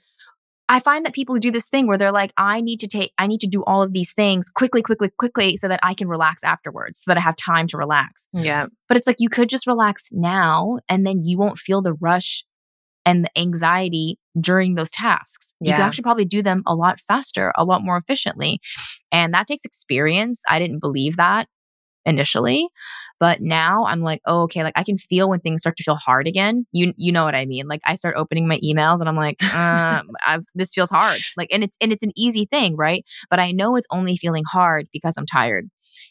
I find that people do this thing where they're like, I need to take, I need to do all of these things quickly, quickly, quickly so that I can relax afterwards, so that I have time to relax. yeah. But it's like you could just relax now and then you won't feel the rush and the anxiety during those tasks. You can actually probably do them a lot faster, a lot more efficiently. And that takes experience. I didn't believe that initially, but now I'm like, oh, okay, like I can feel when things start to feel hard again. You you know what I mean? Like I start opening my emails and I'm like, um, I've, this feels hard. Like and it's and it's an easy thing, right? But I know it's only feeling hard because I'm tired.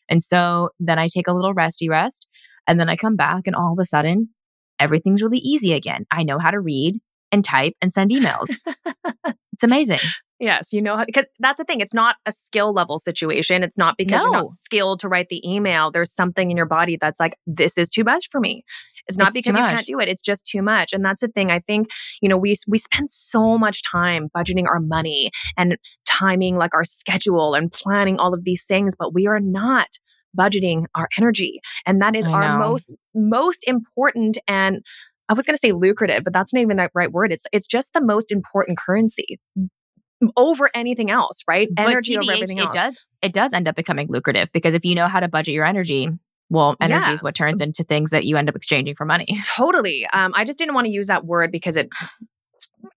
And so then I take a little resty rest and then I come back and all of a sudden everything's really easy again. I know how to read and type and send emails. it's amazing. Yes, you know how because that's the thing. It's not a skill level situation. It's not because you're not No. skilled to write the email. There's something in your body that's like, this is too much for me. It's not It's because you can't do it. It's just too much. And that's the thing. I think, you know, we we spend so much time budgeting our money and timing like our schedule and planning all of these things, but we are not budgeting our energy. And that is I our know. most most important and I was going to say lucrative, but that's not even the right word. It's it's just the most important currency over anything else, right? But Energy over TBH, everything it else. does it does end up becoming lucrative because if you know how to budget your energy, well, energy Yeah. is what turns into things that you end up exchanging for money. Totally. Um, I just didn't want to use that word because it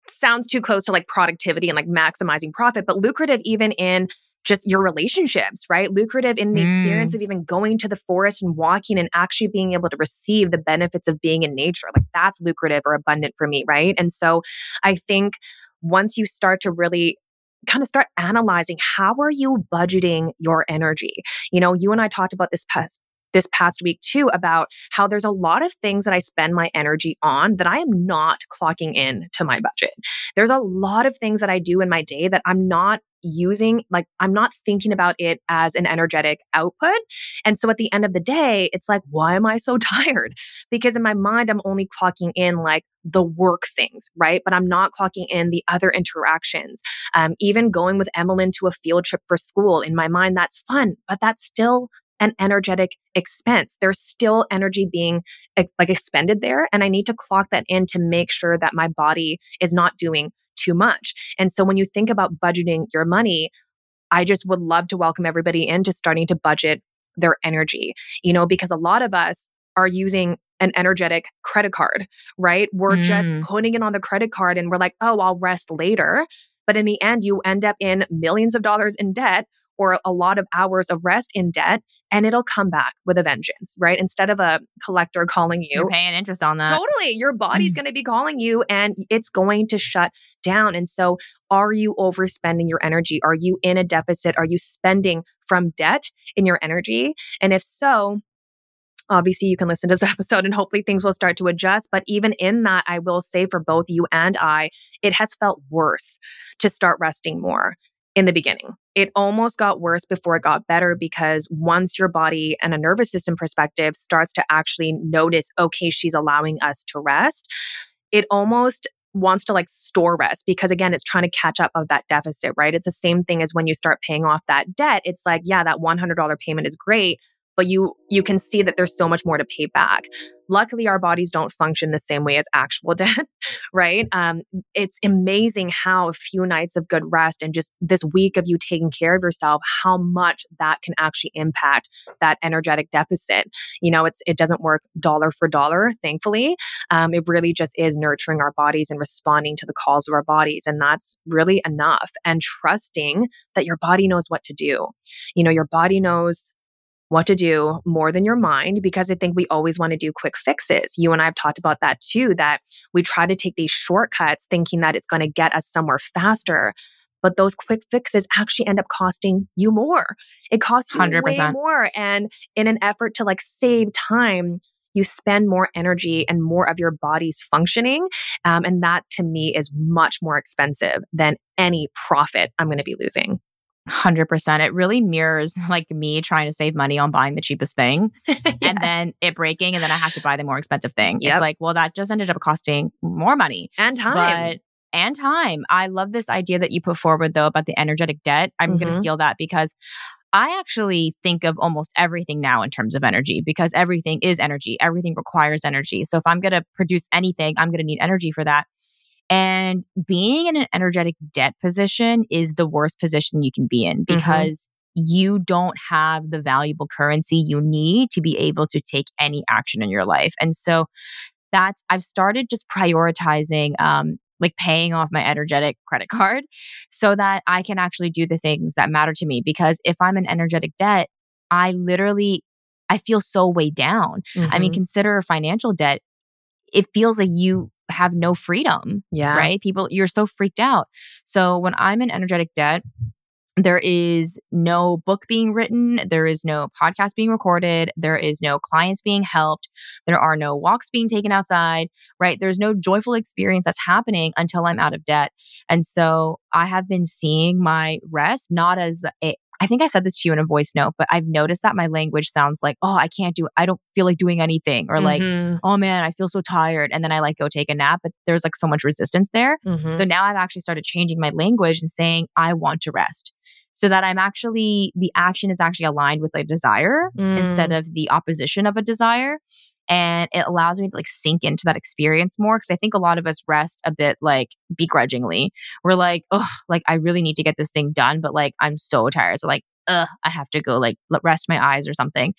sounds too close to like productivity and like maximizing profit, but lucrative even in just your relationships, right? Lucrative in the Mm. experience of even going to the forest and walking and actually being able to receive the benefits of being in nature. Like that's lucrative or abundant for me, right? And so I think once you start to really kind of start analyzing how are you budgeting your energy? You know, you and I talked about this past this past week too about how there's a lot of things that I spend my energy on that I am not clocking in to my budget. There's a lot of things that I do in my day that I'm not using, like, I'm not thinking about it as an energetic output. And so at the end of the day, it's like, why am I so tired? Because in my mind, I'm only clocking in like the work things, right? But I'm not clocking in the other interactions. Um, even going with Emmeline to a field trip for school, in my mind, that's fun, but that's still an energetic expense. There's still energy being like expended there. And I need to clock that in to make sure that my body is not doing too much. And so when you think about budgeting your money, I just would love to welcome everybody into starting to budget their energy, you know, because a lot of us are using an energetic credit card, right? We're mm. just putting it on the credit card and we're like, oh, I'll rest later. But in the end, you end up in millions of dollars in debt or a lot of hours of rest in debt and it'll come back with a vengeance, right? Instead of a collector calling you, you're paying interest on that. Totally. Your body's mm. going to be calling you and it's going to shut down. And so, are you overspending your energy? Are you in a deficit? Are you spending from debt in your energy? And if so, obviously you can listen to this episode and hopefully things will start to adjust. But even in that, I will say for both you and I, it has felt worse to start resting more in the beginning. It almost got worse before it got better because once your body and a nervous system perspective starts to actually notice, okay, she's allowing us to rest, it almost wants to like store rest because again it's trying to catch up of that deficit right? It's the same thing as when you start paying off that debt it's like yeah that $100 payment is great but you you can see that there's so much more to pay back. Luckily our bodies don't function the same way as actual debt right? Um, it's amazing how a few nights of good rest and just this week of you taking care of yourself how much that can actually impact that energetic deficit. You know it's it doesn't work dollar for dollar thankfully. Um, it really just is nurturing our bodies and responding to the calls of our bodies and that's really enough. And trusting that your body knows what to do. You know your body knows what to do more than your mind because I think we always want to do quick fixes. You and I have talked about that too, that we try to take these shortcuts thinking that it's going to get us somewhere faster. But those quick fixes actually end up costing you more. It costs you 100%. way more. And in an effort to like save time, you spend more energy and more of your body's functioning. Um, and that to me is much more expensive than any profit I'm going to be losing. 100%. It really mirrors like me trying to save money on buying the cheapest thing yes. and then it breaking and then I have to buy the more expensive thing. Yep. It's like, well, that just ended up costing more money and time. But and time. I love this idea that you put forward though about the energetic debt. I'm mm-hmm. going to steal that because I actually think of almost everything now in terms of energy because everything is energy. Everything requires energy. So if I'm going to produce anything, I'm going to need energy for that. And being in an energetic debt position is the worst position you can be in mm-hmm. because mm-hmm. you don't have the valuable currency you need to be able to take any action in your life. And so that's, I've started just prioritizing, um, like paying off my energetic credit card so that I can actually do the things that matter to me. Because if I'm in energetic debt, I literally, I feel so weighed down. Mm-hmm. I mean, mm-hmm. consider financial debt. It feels like you have no freedom. Yeah. Right. People, you're so freaked out. So when I'm in energetic debt, there is no book being written. There is no podcast being recorded. There is no clients being helped. There are no walks being taken outside, right? There's no joyful experience that's happening until I'm out of debt. And so I have been seeing my rest not as a, I think I said this to you in a voice note, but I've noticed that my language sounds like, oh, I can't do, I don't feel like doing anything, or mm-hmm. like, oh man, I feel so tired. And then I like go take a nap, but there's like so much resistance there. Mm-hmm. So now I've actually started changing my language and saying, I want to rest. So that I'm actually, the action is actually aligned with a desire mm. instead of the opposition of a desire and it allows me to like sink into that experience more because I think a lot of us rest a bit like begrudgingly. We're like, oh, like I really need to get this thing done, but like I'm so tired. So like, ugh, I have to go like rest my eyes or something.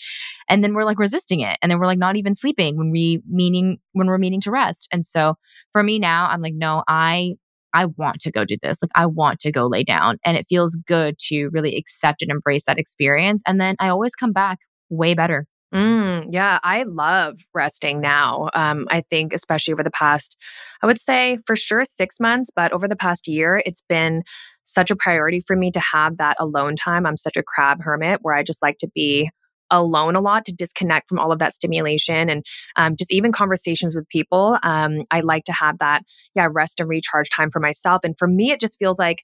And then we're like resisting it. And then we're like not even sleeping when we meaning when we're meaning to rest. And so for me now, I'm like, no, I I want to go do this. Like I want to go lay down. And it feels good to really accept and embrace that experience. And then I always come back way better. Mm, yeah, I love resting now. Um, I think, especially over the past, I would say for sure six months, but over the past year, it's been such a priority for me to have that alone time. I'm such a crab hermit where I just like to be alone a lot to disconnect from all of that stimulation and um, just even conversations with people. Um, I like to have that, yeah, rest and recharge time for myself. And for me, it just feels like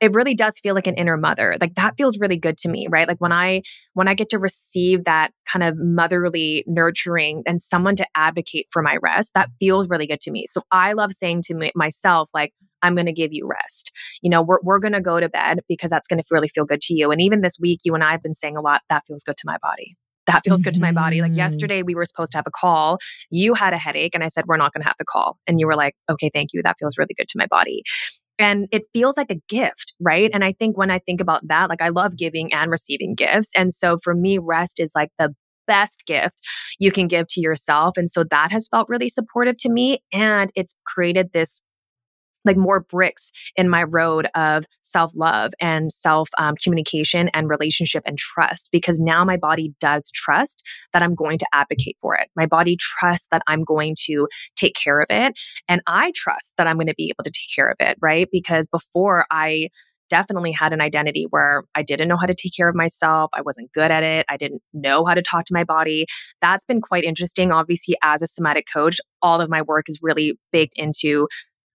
it really does feel like an inner mother like that feels really good to me right like when i when i get to receive that kind of motherly nurturing and someone to advocate for my rest that feels really good to me so i love saying to me, myself like i'm going to give you rest you know we're, we're going to go to bed because that's going to really feel good to you and even this week you and i have been saying a lot that feels good to my body that feels good to my body. Like mm-hmm. yesterday, we were supposed to have a call. You had a headache, and I said, We're not going to have the call. And you were like, Okay, thank you. That feels really good to my body. And it feels like a gift, right? And I think when I think about that, like I love giving and receiving gifts. And so for me, rest is like the best gift you can give to yourself. And so that has felt really supportive to me. And it's created this like more bricks in my road of self love and self um, communication and relationship and trust because now my body does trust that I'm going to advocate for it. My body trusts that I'm going to take care of it. And I trust that I'm going to be able to take care of it, right? Because before I, definitely had an identity where I didn't know how to take care of myself. I wasn't good at it. I didn't know how to talk to my body. That's been quite interesting. Obviously, as a somatic coach, all of my work is really baked into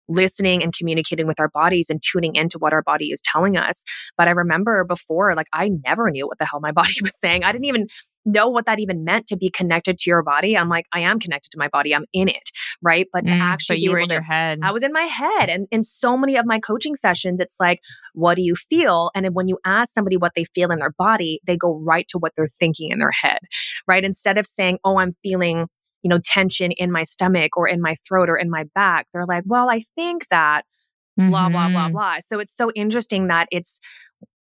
listening and communicating with our bodies and tuning into what our body is telling us. But I remember before, like, I never knew what the hell my body was saying. I didn't even know what that even meant to be connected to your body. I'm like, I am connected to my body. I'm in it. Right. But to mm, actually, you were in to, your head. I was in my head. And in so many of my coaching sessions, it's like, what do you feel? And when you ask somebody what they feel in their body, they go right to what they're thinking in their head. Right. Instead of saying, oh, I'm feeling you know, tension in my stomach or in my throat or in my back. They're like, well, I think that mm-hmm. blah, blah, blah, mm-hmm. blah. So it's so interesting that it's,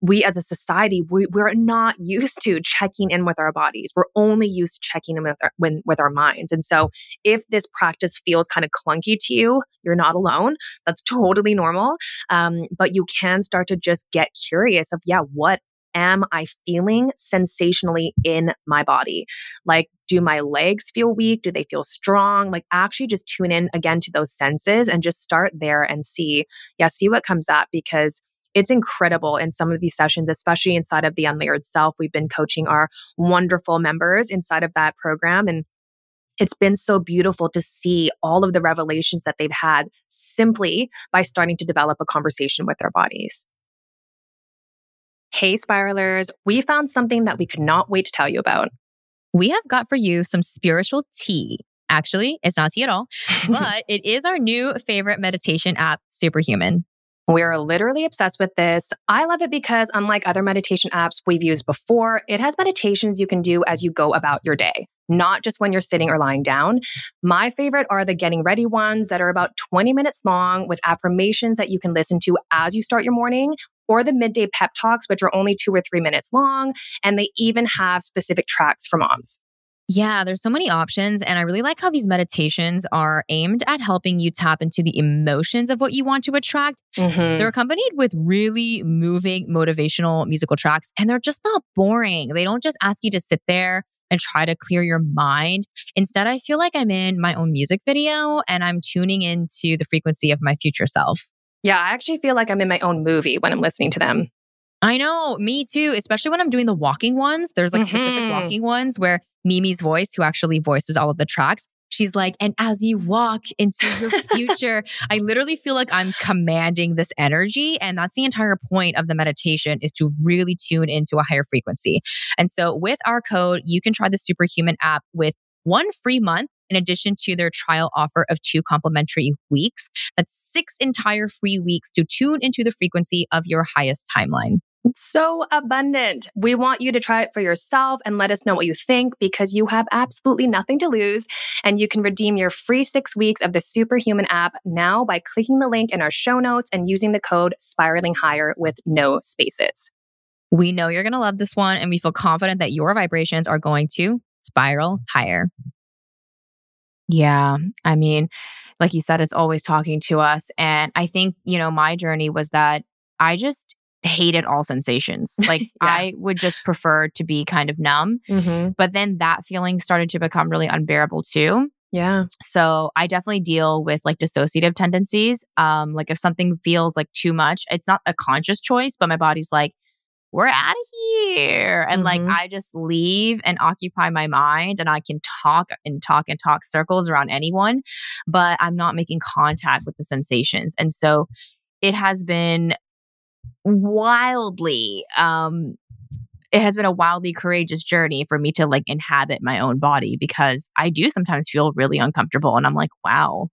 we as a society, we, we're not used to checking in with our bodies. We're only used to checking in with our, when, with our minds. And so if this practice feels kind of clunky to you, you're not alone. That's totally normal. Um, but you can start to just get curious of, yeah, what am I feeling sensationally in my body? Like, do my legs feel weak? Do they feel strong? Like, actually just tune in again to those senses and just start there and see, yeah, see what comes up because it's incredible in some of these sessions, especially inside of the Unlayered Self. We've been coaching our wonderful members inside of that program. And it's been so beautiful to see all of the revelations that they've had simply by starting to develop a conversation with their bodies. Hey, spiralers, we found something that we could not wait to tell you about. We have got for you some spiritual tea. Actually, it's not tea at all, but it is our new favorite meditation app, Superhuman. We're literally obsessed with this. I love it because, unlike other meditation apps we've used before, it has meditations you can do as you go about your day, not just when you're sitting or lying down. My favorite are the getting ready ones that are about 20 minutes long with affirmations that you can listen to as you start your morning or the midday pep talks, which are only two or three minutes long. And they even have specific tracks for moms. Yeah, there's so many options. And I really like how these meditations are aimed at helping you tap into the emotions of what you want to attract. Mm-hmm. They're accompanied with really moving, motivational musical tracks, and they're just not boring. They don't just ask you to sit there and try to clear your mind. Instead, I feel like I'm in my own music video and I'm tuning into the frequency of my future self. Yeah, I actually feel like I'm in my own movie when I'm listening to them. I know, me too, especially when I'm doing the walking ones. There's like mm-hmm. specific walking ones where Mimi's voice, who actually voices all of the tracks, she's like, and as you walk into your future, I literally feel like I'm commanding this energy. And that's the entire point of the meditation is to really tune into a higher frequency. And so with our code, you can try the Superhuman app with one free month in addition to their trial offer of two complimentary weeks. That's six entire free weeks to tune into the frequency of your highest timeline. so abundant. We want you to try it for yourself and let us know what you think because you have absolutely nothing to lose. And you can redeem your free six weeks of the Superhuman app now by clicking the link in our show notes and using the code spiraling higher with no spaces. We know you're going to love this one, and we feel confident that your vibrations are going to spiral higher. Yeah. I mean, like you said, it's always talking to us. And I think, you know, my journey was that I just hated all sensations. Like yeah. I would just prefer to be kind of numb. Mm-hmm. But then that feeling started to become really unbearable too. Yeah. So I definitely deal with like dissociative tendencies. Um, like if something feels like too much, it's not a conscious choice, but my body's like, we're out of here. And mm-hmm. like, I just leave and occupy my mind and I can talk and talk and talk circles around anyone, but I'm not making contact with the sensations. And so it has been wildly, um, it has been a wildly courageous journey for me to like inhabit my own body because I do sometimes feel really uncomfortable and I'm like, wow,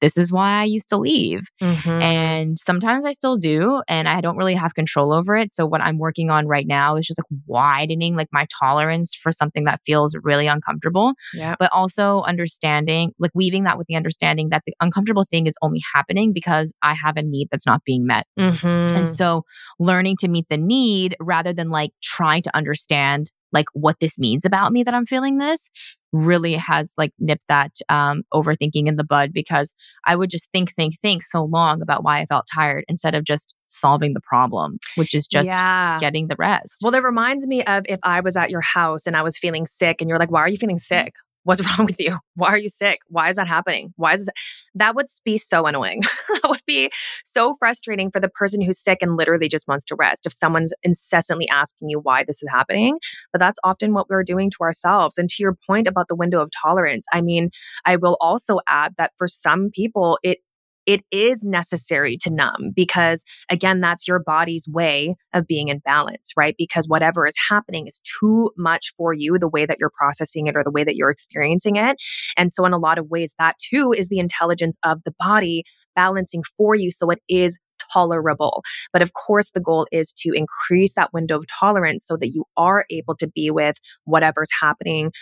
this is why I used to leave. Mm-hmm. And sometimes I still do, and I don't really have control over it. So what I'm working on right now is just like widening like my tolerance for something that feels really uncomfortable. Yeah. But also understanding, like weaving that with the understanding that the uncomfortable thing is only happening because I have a need that's not being met. Mm-hmm. And so learning to meet the need rather than like trying to understand like what this means about me that I'm feeling this really has like nipped that um, overthinking in the bud because I would just think, think, think so long about why I felt tired instead of just solving the problem, which is just yeah. getting the rest. Well, that reminds me of if I was at your house and I was feeling sick and you're like, why are you feeling sick? What's wrong with you? Why are you sick? Why is that happening? Why is that? That would be so annoying. that would be so frustrating for the person who's sick and literally just wants to rest. If someone's incessantly asking you why this is happening, but that's often what we're doing to ourselves. And to your point about the window of tolerance, I mean, I will also add that for some people, it it is necessary to numb because again that's your body's way of being in balance right because whatever is happening is too much for you the way that you're processing it or the way that you're experiencing it and so in a lot of ways that too is the intelligence of the body balancing for you so it is tolerable. But of course, the goal is to increase that window of tolerance so that you are able to be with whatever's happening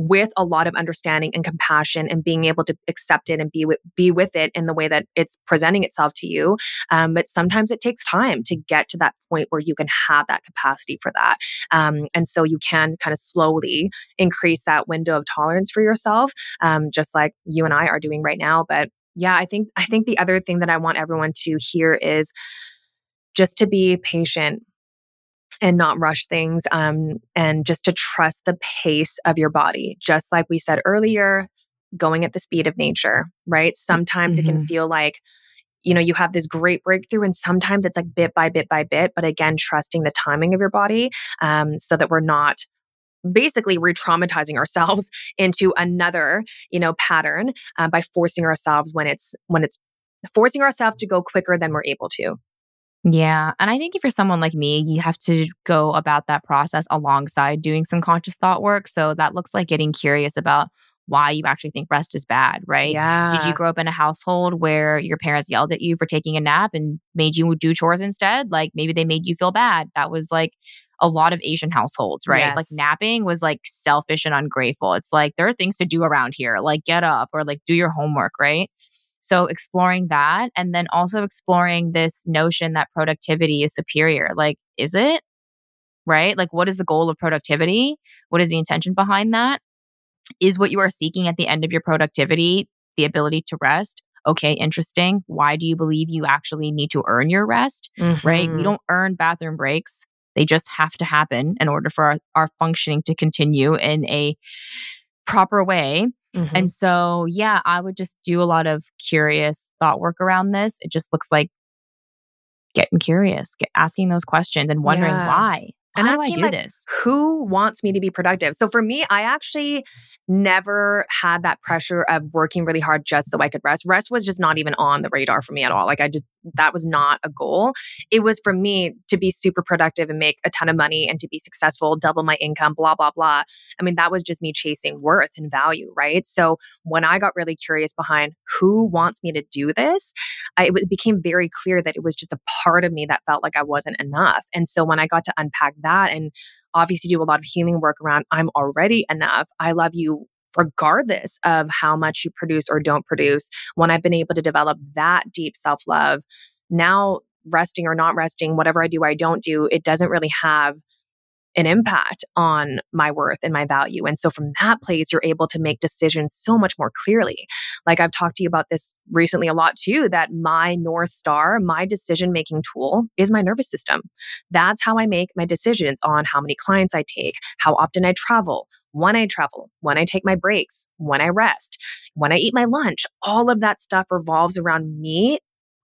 with a lot of understanding and compassion and being able to accept it and be with, be with it in the way that it's presenting itself to you. Um, but sometimes it takes time to get to that point where you can have that capacity for that. Um, and so you can kind of slowly increase that window of tolerance for yourself, um, just like you and I are doing right now. But yeah, I think I think the other thing that I want everyone to hear is just to be patient and not rush things um, and just to trust the pace of your body. Just like we said earlier, going at the speed of nature, right? Sometimes mm-hmm. it can mm-hmm. feel like, you know, you have this great breakthrough, and sometimes it's like bit by bit by bit. But again, trusting the timing of your body um, so that we're not basically re-traumatizing ourselves into another you know pattern uh, by forcing ourselves when it's when it's forcing ourselves to go quicker than we're able to yeah. And I think if you're someone like me, you have to go about that process alongside doing some conscious thought work. So that looks like getting curious about why you actually think rest is bad, right? Yeah. Did you grow up in a household where your parents yelled at you for taking a nap and made you do chores instead? Like maybe they made you feel bad. That was like a lot of Asian households, right? Yes. Like napping was like selfish and ungrateful. It's like there are things to do around here, like get up or like do your homework, right? So exploring that and then also exploring this notion that productivity is superior. Like, is it? Right? Like, what is the goal of productivity? What is the intention behind that? Is what you are seeking at the end of your productivity the ability to rest? Okay, interesting. Why do you believe you actually need to earn your rest? Mm-hmm. Right? We mm-hmm. don't earn bathroom breaks. They just have to happen in order for our, our functioning to continue in a proper way. Mm-hmm. And so, yeah, I would just do a lot of curious thought work around this. It just looks like getting curious, get, asking those questions and wondering yeah. why and How oh, asking, do I do like, this? Who wants me to be productive? So for me, I actually never had that pressure of working really hard just so I could rest. Rest was just not even on the radar for me at all. Like I just that was not a goal. It was for me to be super productive and make a ton of money and to be successful, double my income, blah blah blah. I mean, that was just me chasing worth and value, right? So when I got really curious behind who wants me to do this, I, it became very clear that it was just a part of me that felt like I wasn't enough. And so when I got to unpack that and obviously do a lot of healing work around I'm already enough. I love you regardless of how much you produce or don't produce. When I've been able to develop that deep self love, now resting or not resting, whatever I do, I don't do, it doesn't really have an impact on my worth and my value. And so from that place, you're able to make decisions so much more clearly. Like I've talked to you about this recently a lot too, that my North Star, my decision making tool is my nervous system. That's how I make my decisions on how many clients I take, how often I travel, when I travel, when I take my breaks, when I rest, when I eat my lunch. All of that stuff revolves around me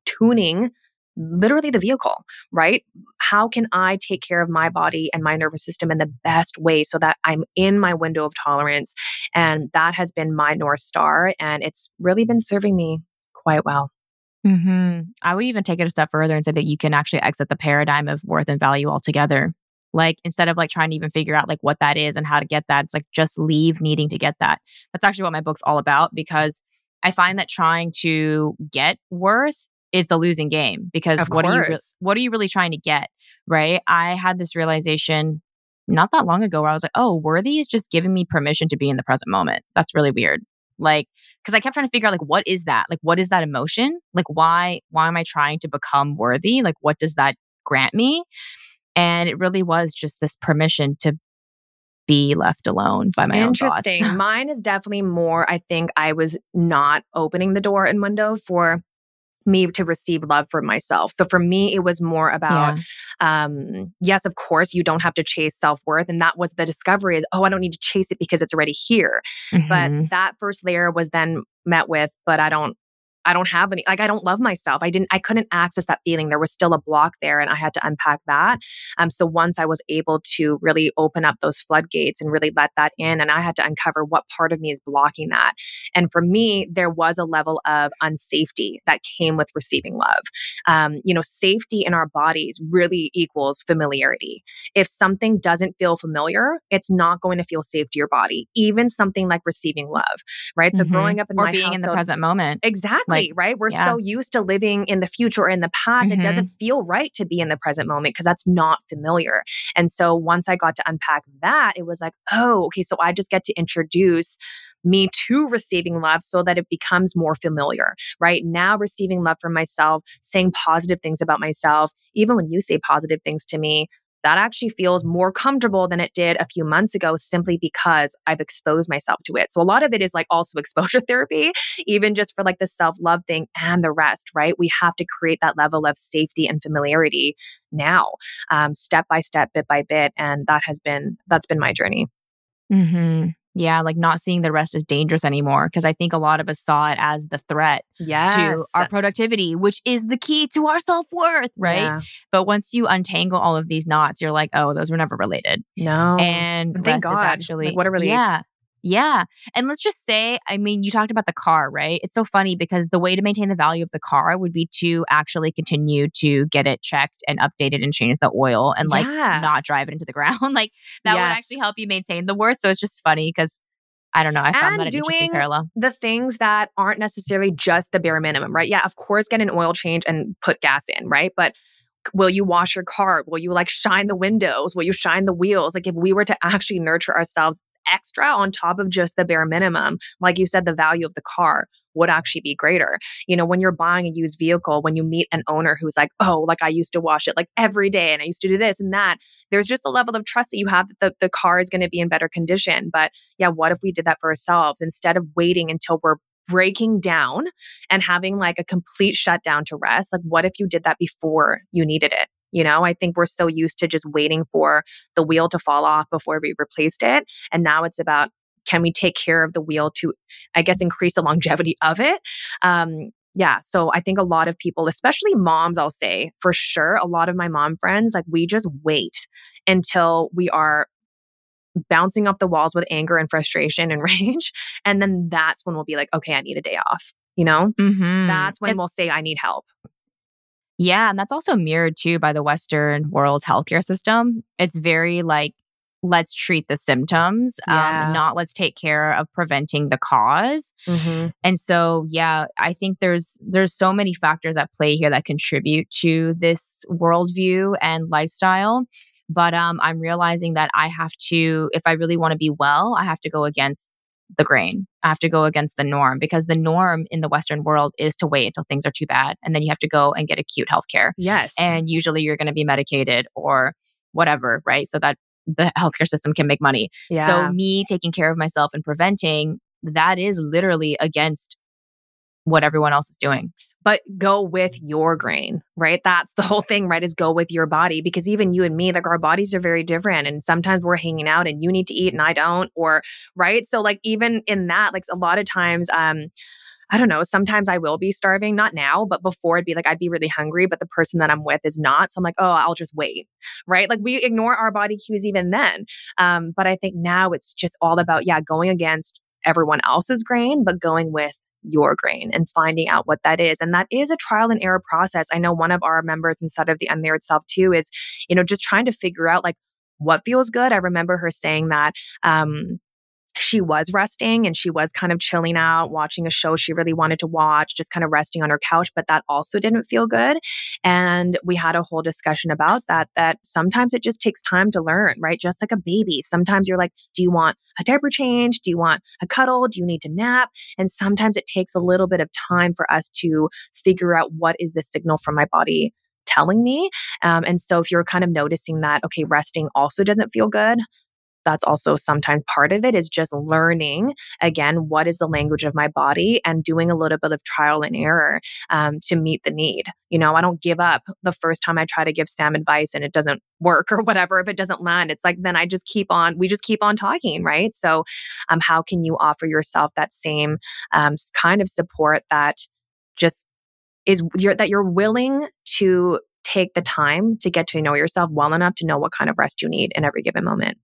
tuning literally the vehicle, right? How can I take care of my body and my nervous system in the best way so that I'm in my window of tolerance? And that has been my North Star. And it's really been serving me quite well. Mm-hmm. I would even take it a step further and say that you can actually exit the paradigm of worth and value altogether. Like instead of like trying to even figure out like what that is and how to get that, it's like just leave needing to get that. That's actually what my book's all about because I find that trying to get worth is a losing game because Of what are you re- what are you really trying to get, right? I had this realization not that long ago where I was like, "Oh, worthy is just giving me permission to be in the present moment." That's really weird. Like cuz I kept trying to figure out like what is that? Like what is that emotion? Like why why am I trying to become worthy? Like what does that grant me? And it really was just this permission to be left alone by my own Interesting. thoughts. Mine is definitely more, I think I was not opening the door and window for me to receive love for myself. So for me, it was more about, Yeah. um, yes, of course, you don't have to chase self worth. And that was the discovery is, oh, I don't need to chase it because it's already here. Mhm. But that first layer was then met with, but I don't. I don't have any like I don't love myself. I didn't I couldn't access that feeling. There was still a block there and I had to unpack that. Um so once I was able to really open up those floodgates and really let that in and I had to uncover what part of me is blocking that. And for me there was a level of unsafety that came with receiving love. Um you know safety in our bodies really equals familiarity. If something doesn't feel familiar, it's not going to feel safe to your body. Even something like receiving love, right? So Mhm. growing up in or being in the present moment. Exactly, Like, right? We're yeah. so used to living in the future or in the past. It Mhm. doesn't feel right to be in the present moment because that's not familiar. And so once I got to unpack that, it was like, oh, okay, so I just get to introduce me to receiving love so that it becomes more familiar, right? Now receiving love from myself, saying positive things about myself, even when you say positive things to me, that actually feels more comfortable than it did a few months ago simply because I've exposed myself to it. So a lot of it is like also exposure therapy, even just for like the self love thing and the rest, right? We have to create that level of safety and familiarity now, um, step by step, bit by bit. And that has been, that's been my journey. hmm Yeah, like not seeing the rest as dangerous anymore. Because I think a lot of us saw it as the threat Yes. to our productivity, which is the key to our self worth, right? Yeah. But once you untangle all of these knots, you're like, oh, those were never related. No. and And thank rest is God. actually Like, what a relief. Yeah. Yeah. And let's just say, I mean, you talked about the car, right? It's so funny because the way to maintain the value of the car would be to actually continue to get it checked and updated and change the oil and like Yeah. not drive it into the ground. like that would actually help you maintain the worth. So it's just funny because I don't know. I found And that an interesting doing parallel. the things that aren't necessarily just the bare minimum, right? Yeah, of course, get an oil change and put gas in, right? But will you wash your car? Will you like shine the windows? Will you shine the wheels? Like if we were to actually nurture ourselves extra on top of just the bare minimum, like you said, the value of the car would actually be greater. You know, when you're buying a used vehicle, when you meet an owner who's like, oh, like I used to wash it like every day and I used to do this and that, there's just a level of trust that you have that the, the car is going to be in better condition. But yeah, what if we did that for ourselves instead of waiting until we're breaking down and having like a complete shutdown to rest? Like, what if you did that before you needed it? You know, I think we're so used to just waiting for the wheel to fall off before we replaced it. And now it's about can we take care of the wheel to, I guess, increase the longevity of it? Um, yeah. So I think a lot of people, especially moms, I'll say for sure, a lot of my mom friends, like we just wait until we are bouncing off the walls with anger and frustration and rage. And then that's when we'll be like, okay, I need a day off. You know, Mm-hmm. that's when It- we'll say, I need help. Yeah, and that's also mirrored too by the Western world healthcare system. It's very like, let's treat the symptoms, Yeah. um, not let's take care of preventing the cause. Mm-hmm. And so, yeah, I think there's there's so many factors at play here that contribute to this worldview and lifestyle. But um, I'm realizing that I have to, if I really want to be well, I have to go against the grain. I have to go against the norm because the norm in the Western world is to wait until things are too bad, and then you have to go and get acute health care. Yes. And usually, you're going to be medicated or whatever, right? So that the healthcare system can make money. yeah. So me taking care of myself and preventing that is literally against what everyone else is doing. But go with your grain, right? That's the whole thing, right? Is go with your body because even you and me, like our bodies are very different. And sometimes we're hanging out and you need to eat and I don't, or right. So, like, even in that, like, a lot of times, um, I don't know, sometimes I will be starving, not now, but before it'd be like I'd be really hungry, but the person that I'm with is not. So I'm like, oh, I'll just wait. Right. Like we ignore our body cues even then. Um, but I think now it's just all about, yeah, going against everyone else's grain, but going with your grain and finding out what that is. And that is a trial and error process. I know one of our members inside of the Unlayered Self too is, you know, just trying to figure out like what feels good. I remember her saying that um, she was resting and she was kind of chilling out, watching a show she really wanted to watch, just kind of resting on her couch, but that also didn't feel good. And we had a whole discussion about that, that sometimes it just takes time to learn, right? Just like a baby. Sometimes you're like, do you want a diaper change? Do you want a cuddle? Do you need to nap? And sometimes it takes a little bit of time for us to figure out what is the signal from my body telling me. Um, and so if you're kind of noticing that, okay, resting also doesn't feel good, that's also sometimes part of it is just learning again what is the language of my body and doing a little bit of trial and error um, to meet the need. You know i don't give up the first time i try to give sam advice and it doesn't work or whatever if it doesn't land it's like then i just keep on we just keep on talking right? So um, how can you offer yourself that same um, kind of support that just is you're, that you're willing to take the time to get to know yourself well enough to know what kind of rest you need in every given moment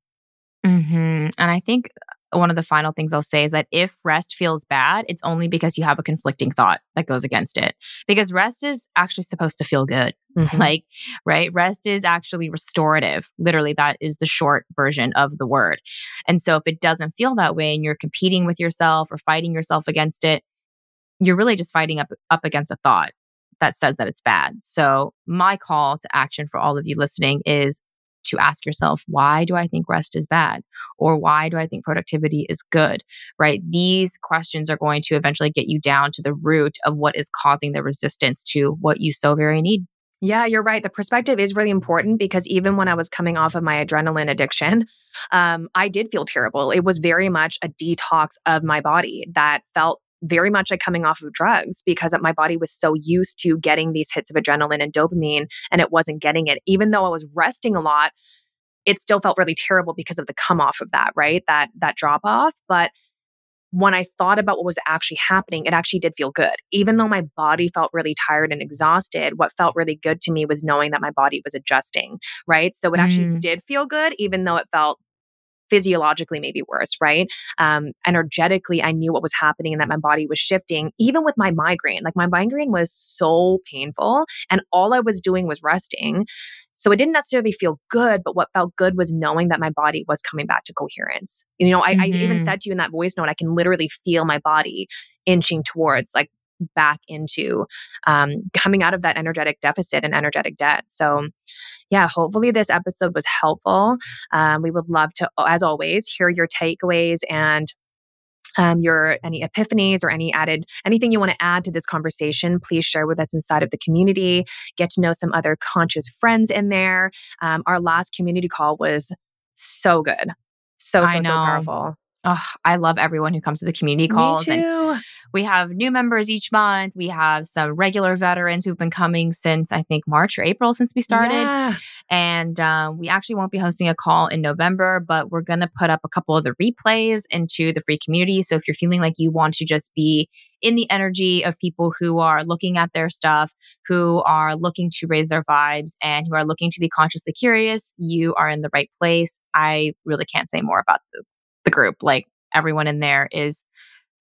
Mm-hmm. And I think one of the final things I'll say is that if rest feels bad, it's only because you have a conflicting thought that goes against it. Because rest is actually supposed to feel good. Mm-hmm. Like, right? Rest is actually restorative. Literally, that is the short version of the word. And so if it doesn't feel that way and you're competing with yourself or fighting yourself against it, you're really just fighting up up against a thought that says that it's bad. So my call to action for all of you listening is to ask yourself, why do I think rest is bad? Or why do I think productivity is good? Right? These questions are going to eventually get you down to the root of what is causing the resistance to what you so very need. Yeah, you're right. The perspective is really important because even when I was coming off of my adrenaline addiction, um, I did feel terrible. It was very much a detox of my body that felt very much like coming off of drugs because my body was so used to getting these hits of adrenaline and dopamine and it wasn't getting it. Even though I was resting a lot, it still felt really terrible because of the come off of that, right? That that drop off. But when I thought about what was actually happening, it actually did feel good. Even though my body felt really tired and exhausted, what felt really good to me was knowing that my body was adjusting, right? So it actually mm. did feel good, even though it felt physiologically maybe worse, right? Um, energetically, I knew what was happening and that my body was shifting, even with my migraine. Like my migraine was so painful, and all I was doing was resting. So it didn't necessarily feel good, but what felt good was knowing that my body was coming back to coherence. You know, I, mm-hmm. I even mm-hmm. said to you in that voice note, I can literally feel my body inching towards like back into um, coming out of that energetic deficit and energetic debt. So, yeah, hopefully this episode was helpful. Um, we would love to, as always, hear your takeaways and um, your any epiphanies or any added anything you want to add to this conversation please share with us inside of the community. Get to know some other conscious friends in there. Um, our last community call was so good. So so so powerful Oh, I love everyone who comes to the community calls. And we have new members each month. We have some regular veterans who've been coming since I think March or April since we started. Yeah. And um, we actually won't be hosting a call in November, but we're going to put up a couple of the replays into the free community. So if you're feeling like you want to just be in the energy of people who are looking at their stuff, who are looking to raise their vibes, and who are looking to be consciously curious, you are in the right place. I really can't say more about the the group. Like everyone in there is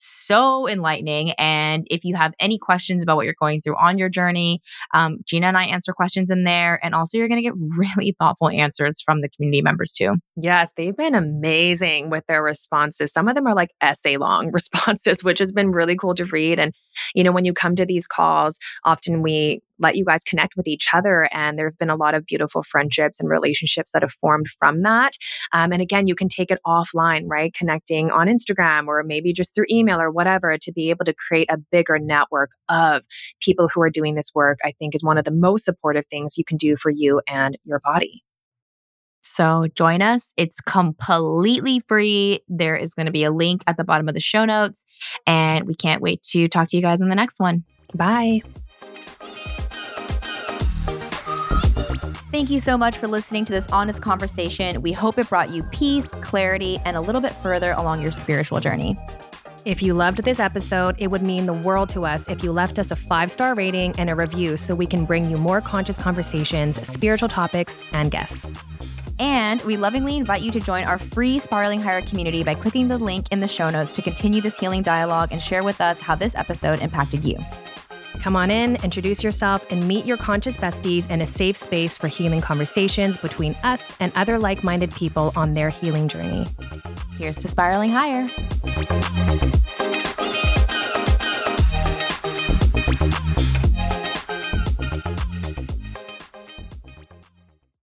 so enlightening. And if you have any questions about what you're going through on your journey, um, Gina and I answer questions in there. And also, you're going to get really thoughtful answers from the community members too. Yes, they've been amazing with their responses. Some of them are like essay long responses, which has been really cool to read. And, you know, when you come to these calls, often we let you guys connect with each other. And there have been a lot of beautiful friendships and relationships that have formed from that. Um, and again, you can take it offline, right? Connecting on Instagram or maybe just through email or whatever to be able to create a bigger network of people who are doing this work, I think is one of the most supportive things you can do for you and your body. So join us. It's completely free. There is going to be a link at the bottom of the show notes. And we can't wait to talk to you guys in the next one. Bye. Thank you so much for listening to this honest conversation. We hope it brought you peace, clarity, and a little bit further along your spiritual journey. If you loved this episode, it would mean the world to us if you left us a five star rating and a review so we can bring you more conscious conversations, spiritual topics, and guests. And we lovingly invite you to join our free Spiraling Higher community by clicking the link in the show notes to continue this healing dialogue and share with us how this episode impacted you. Come on in, introduce yourself, and meet your conscious besties in a safe space for healing conversations between us and other like minded people on their healing journey. Here's to spiraling higher.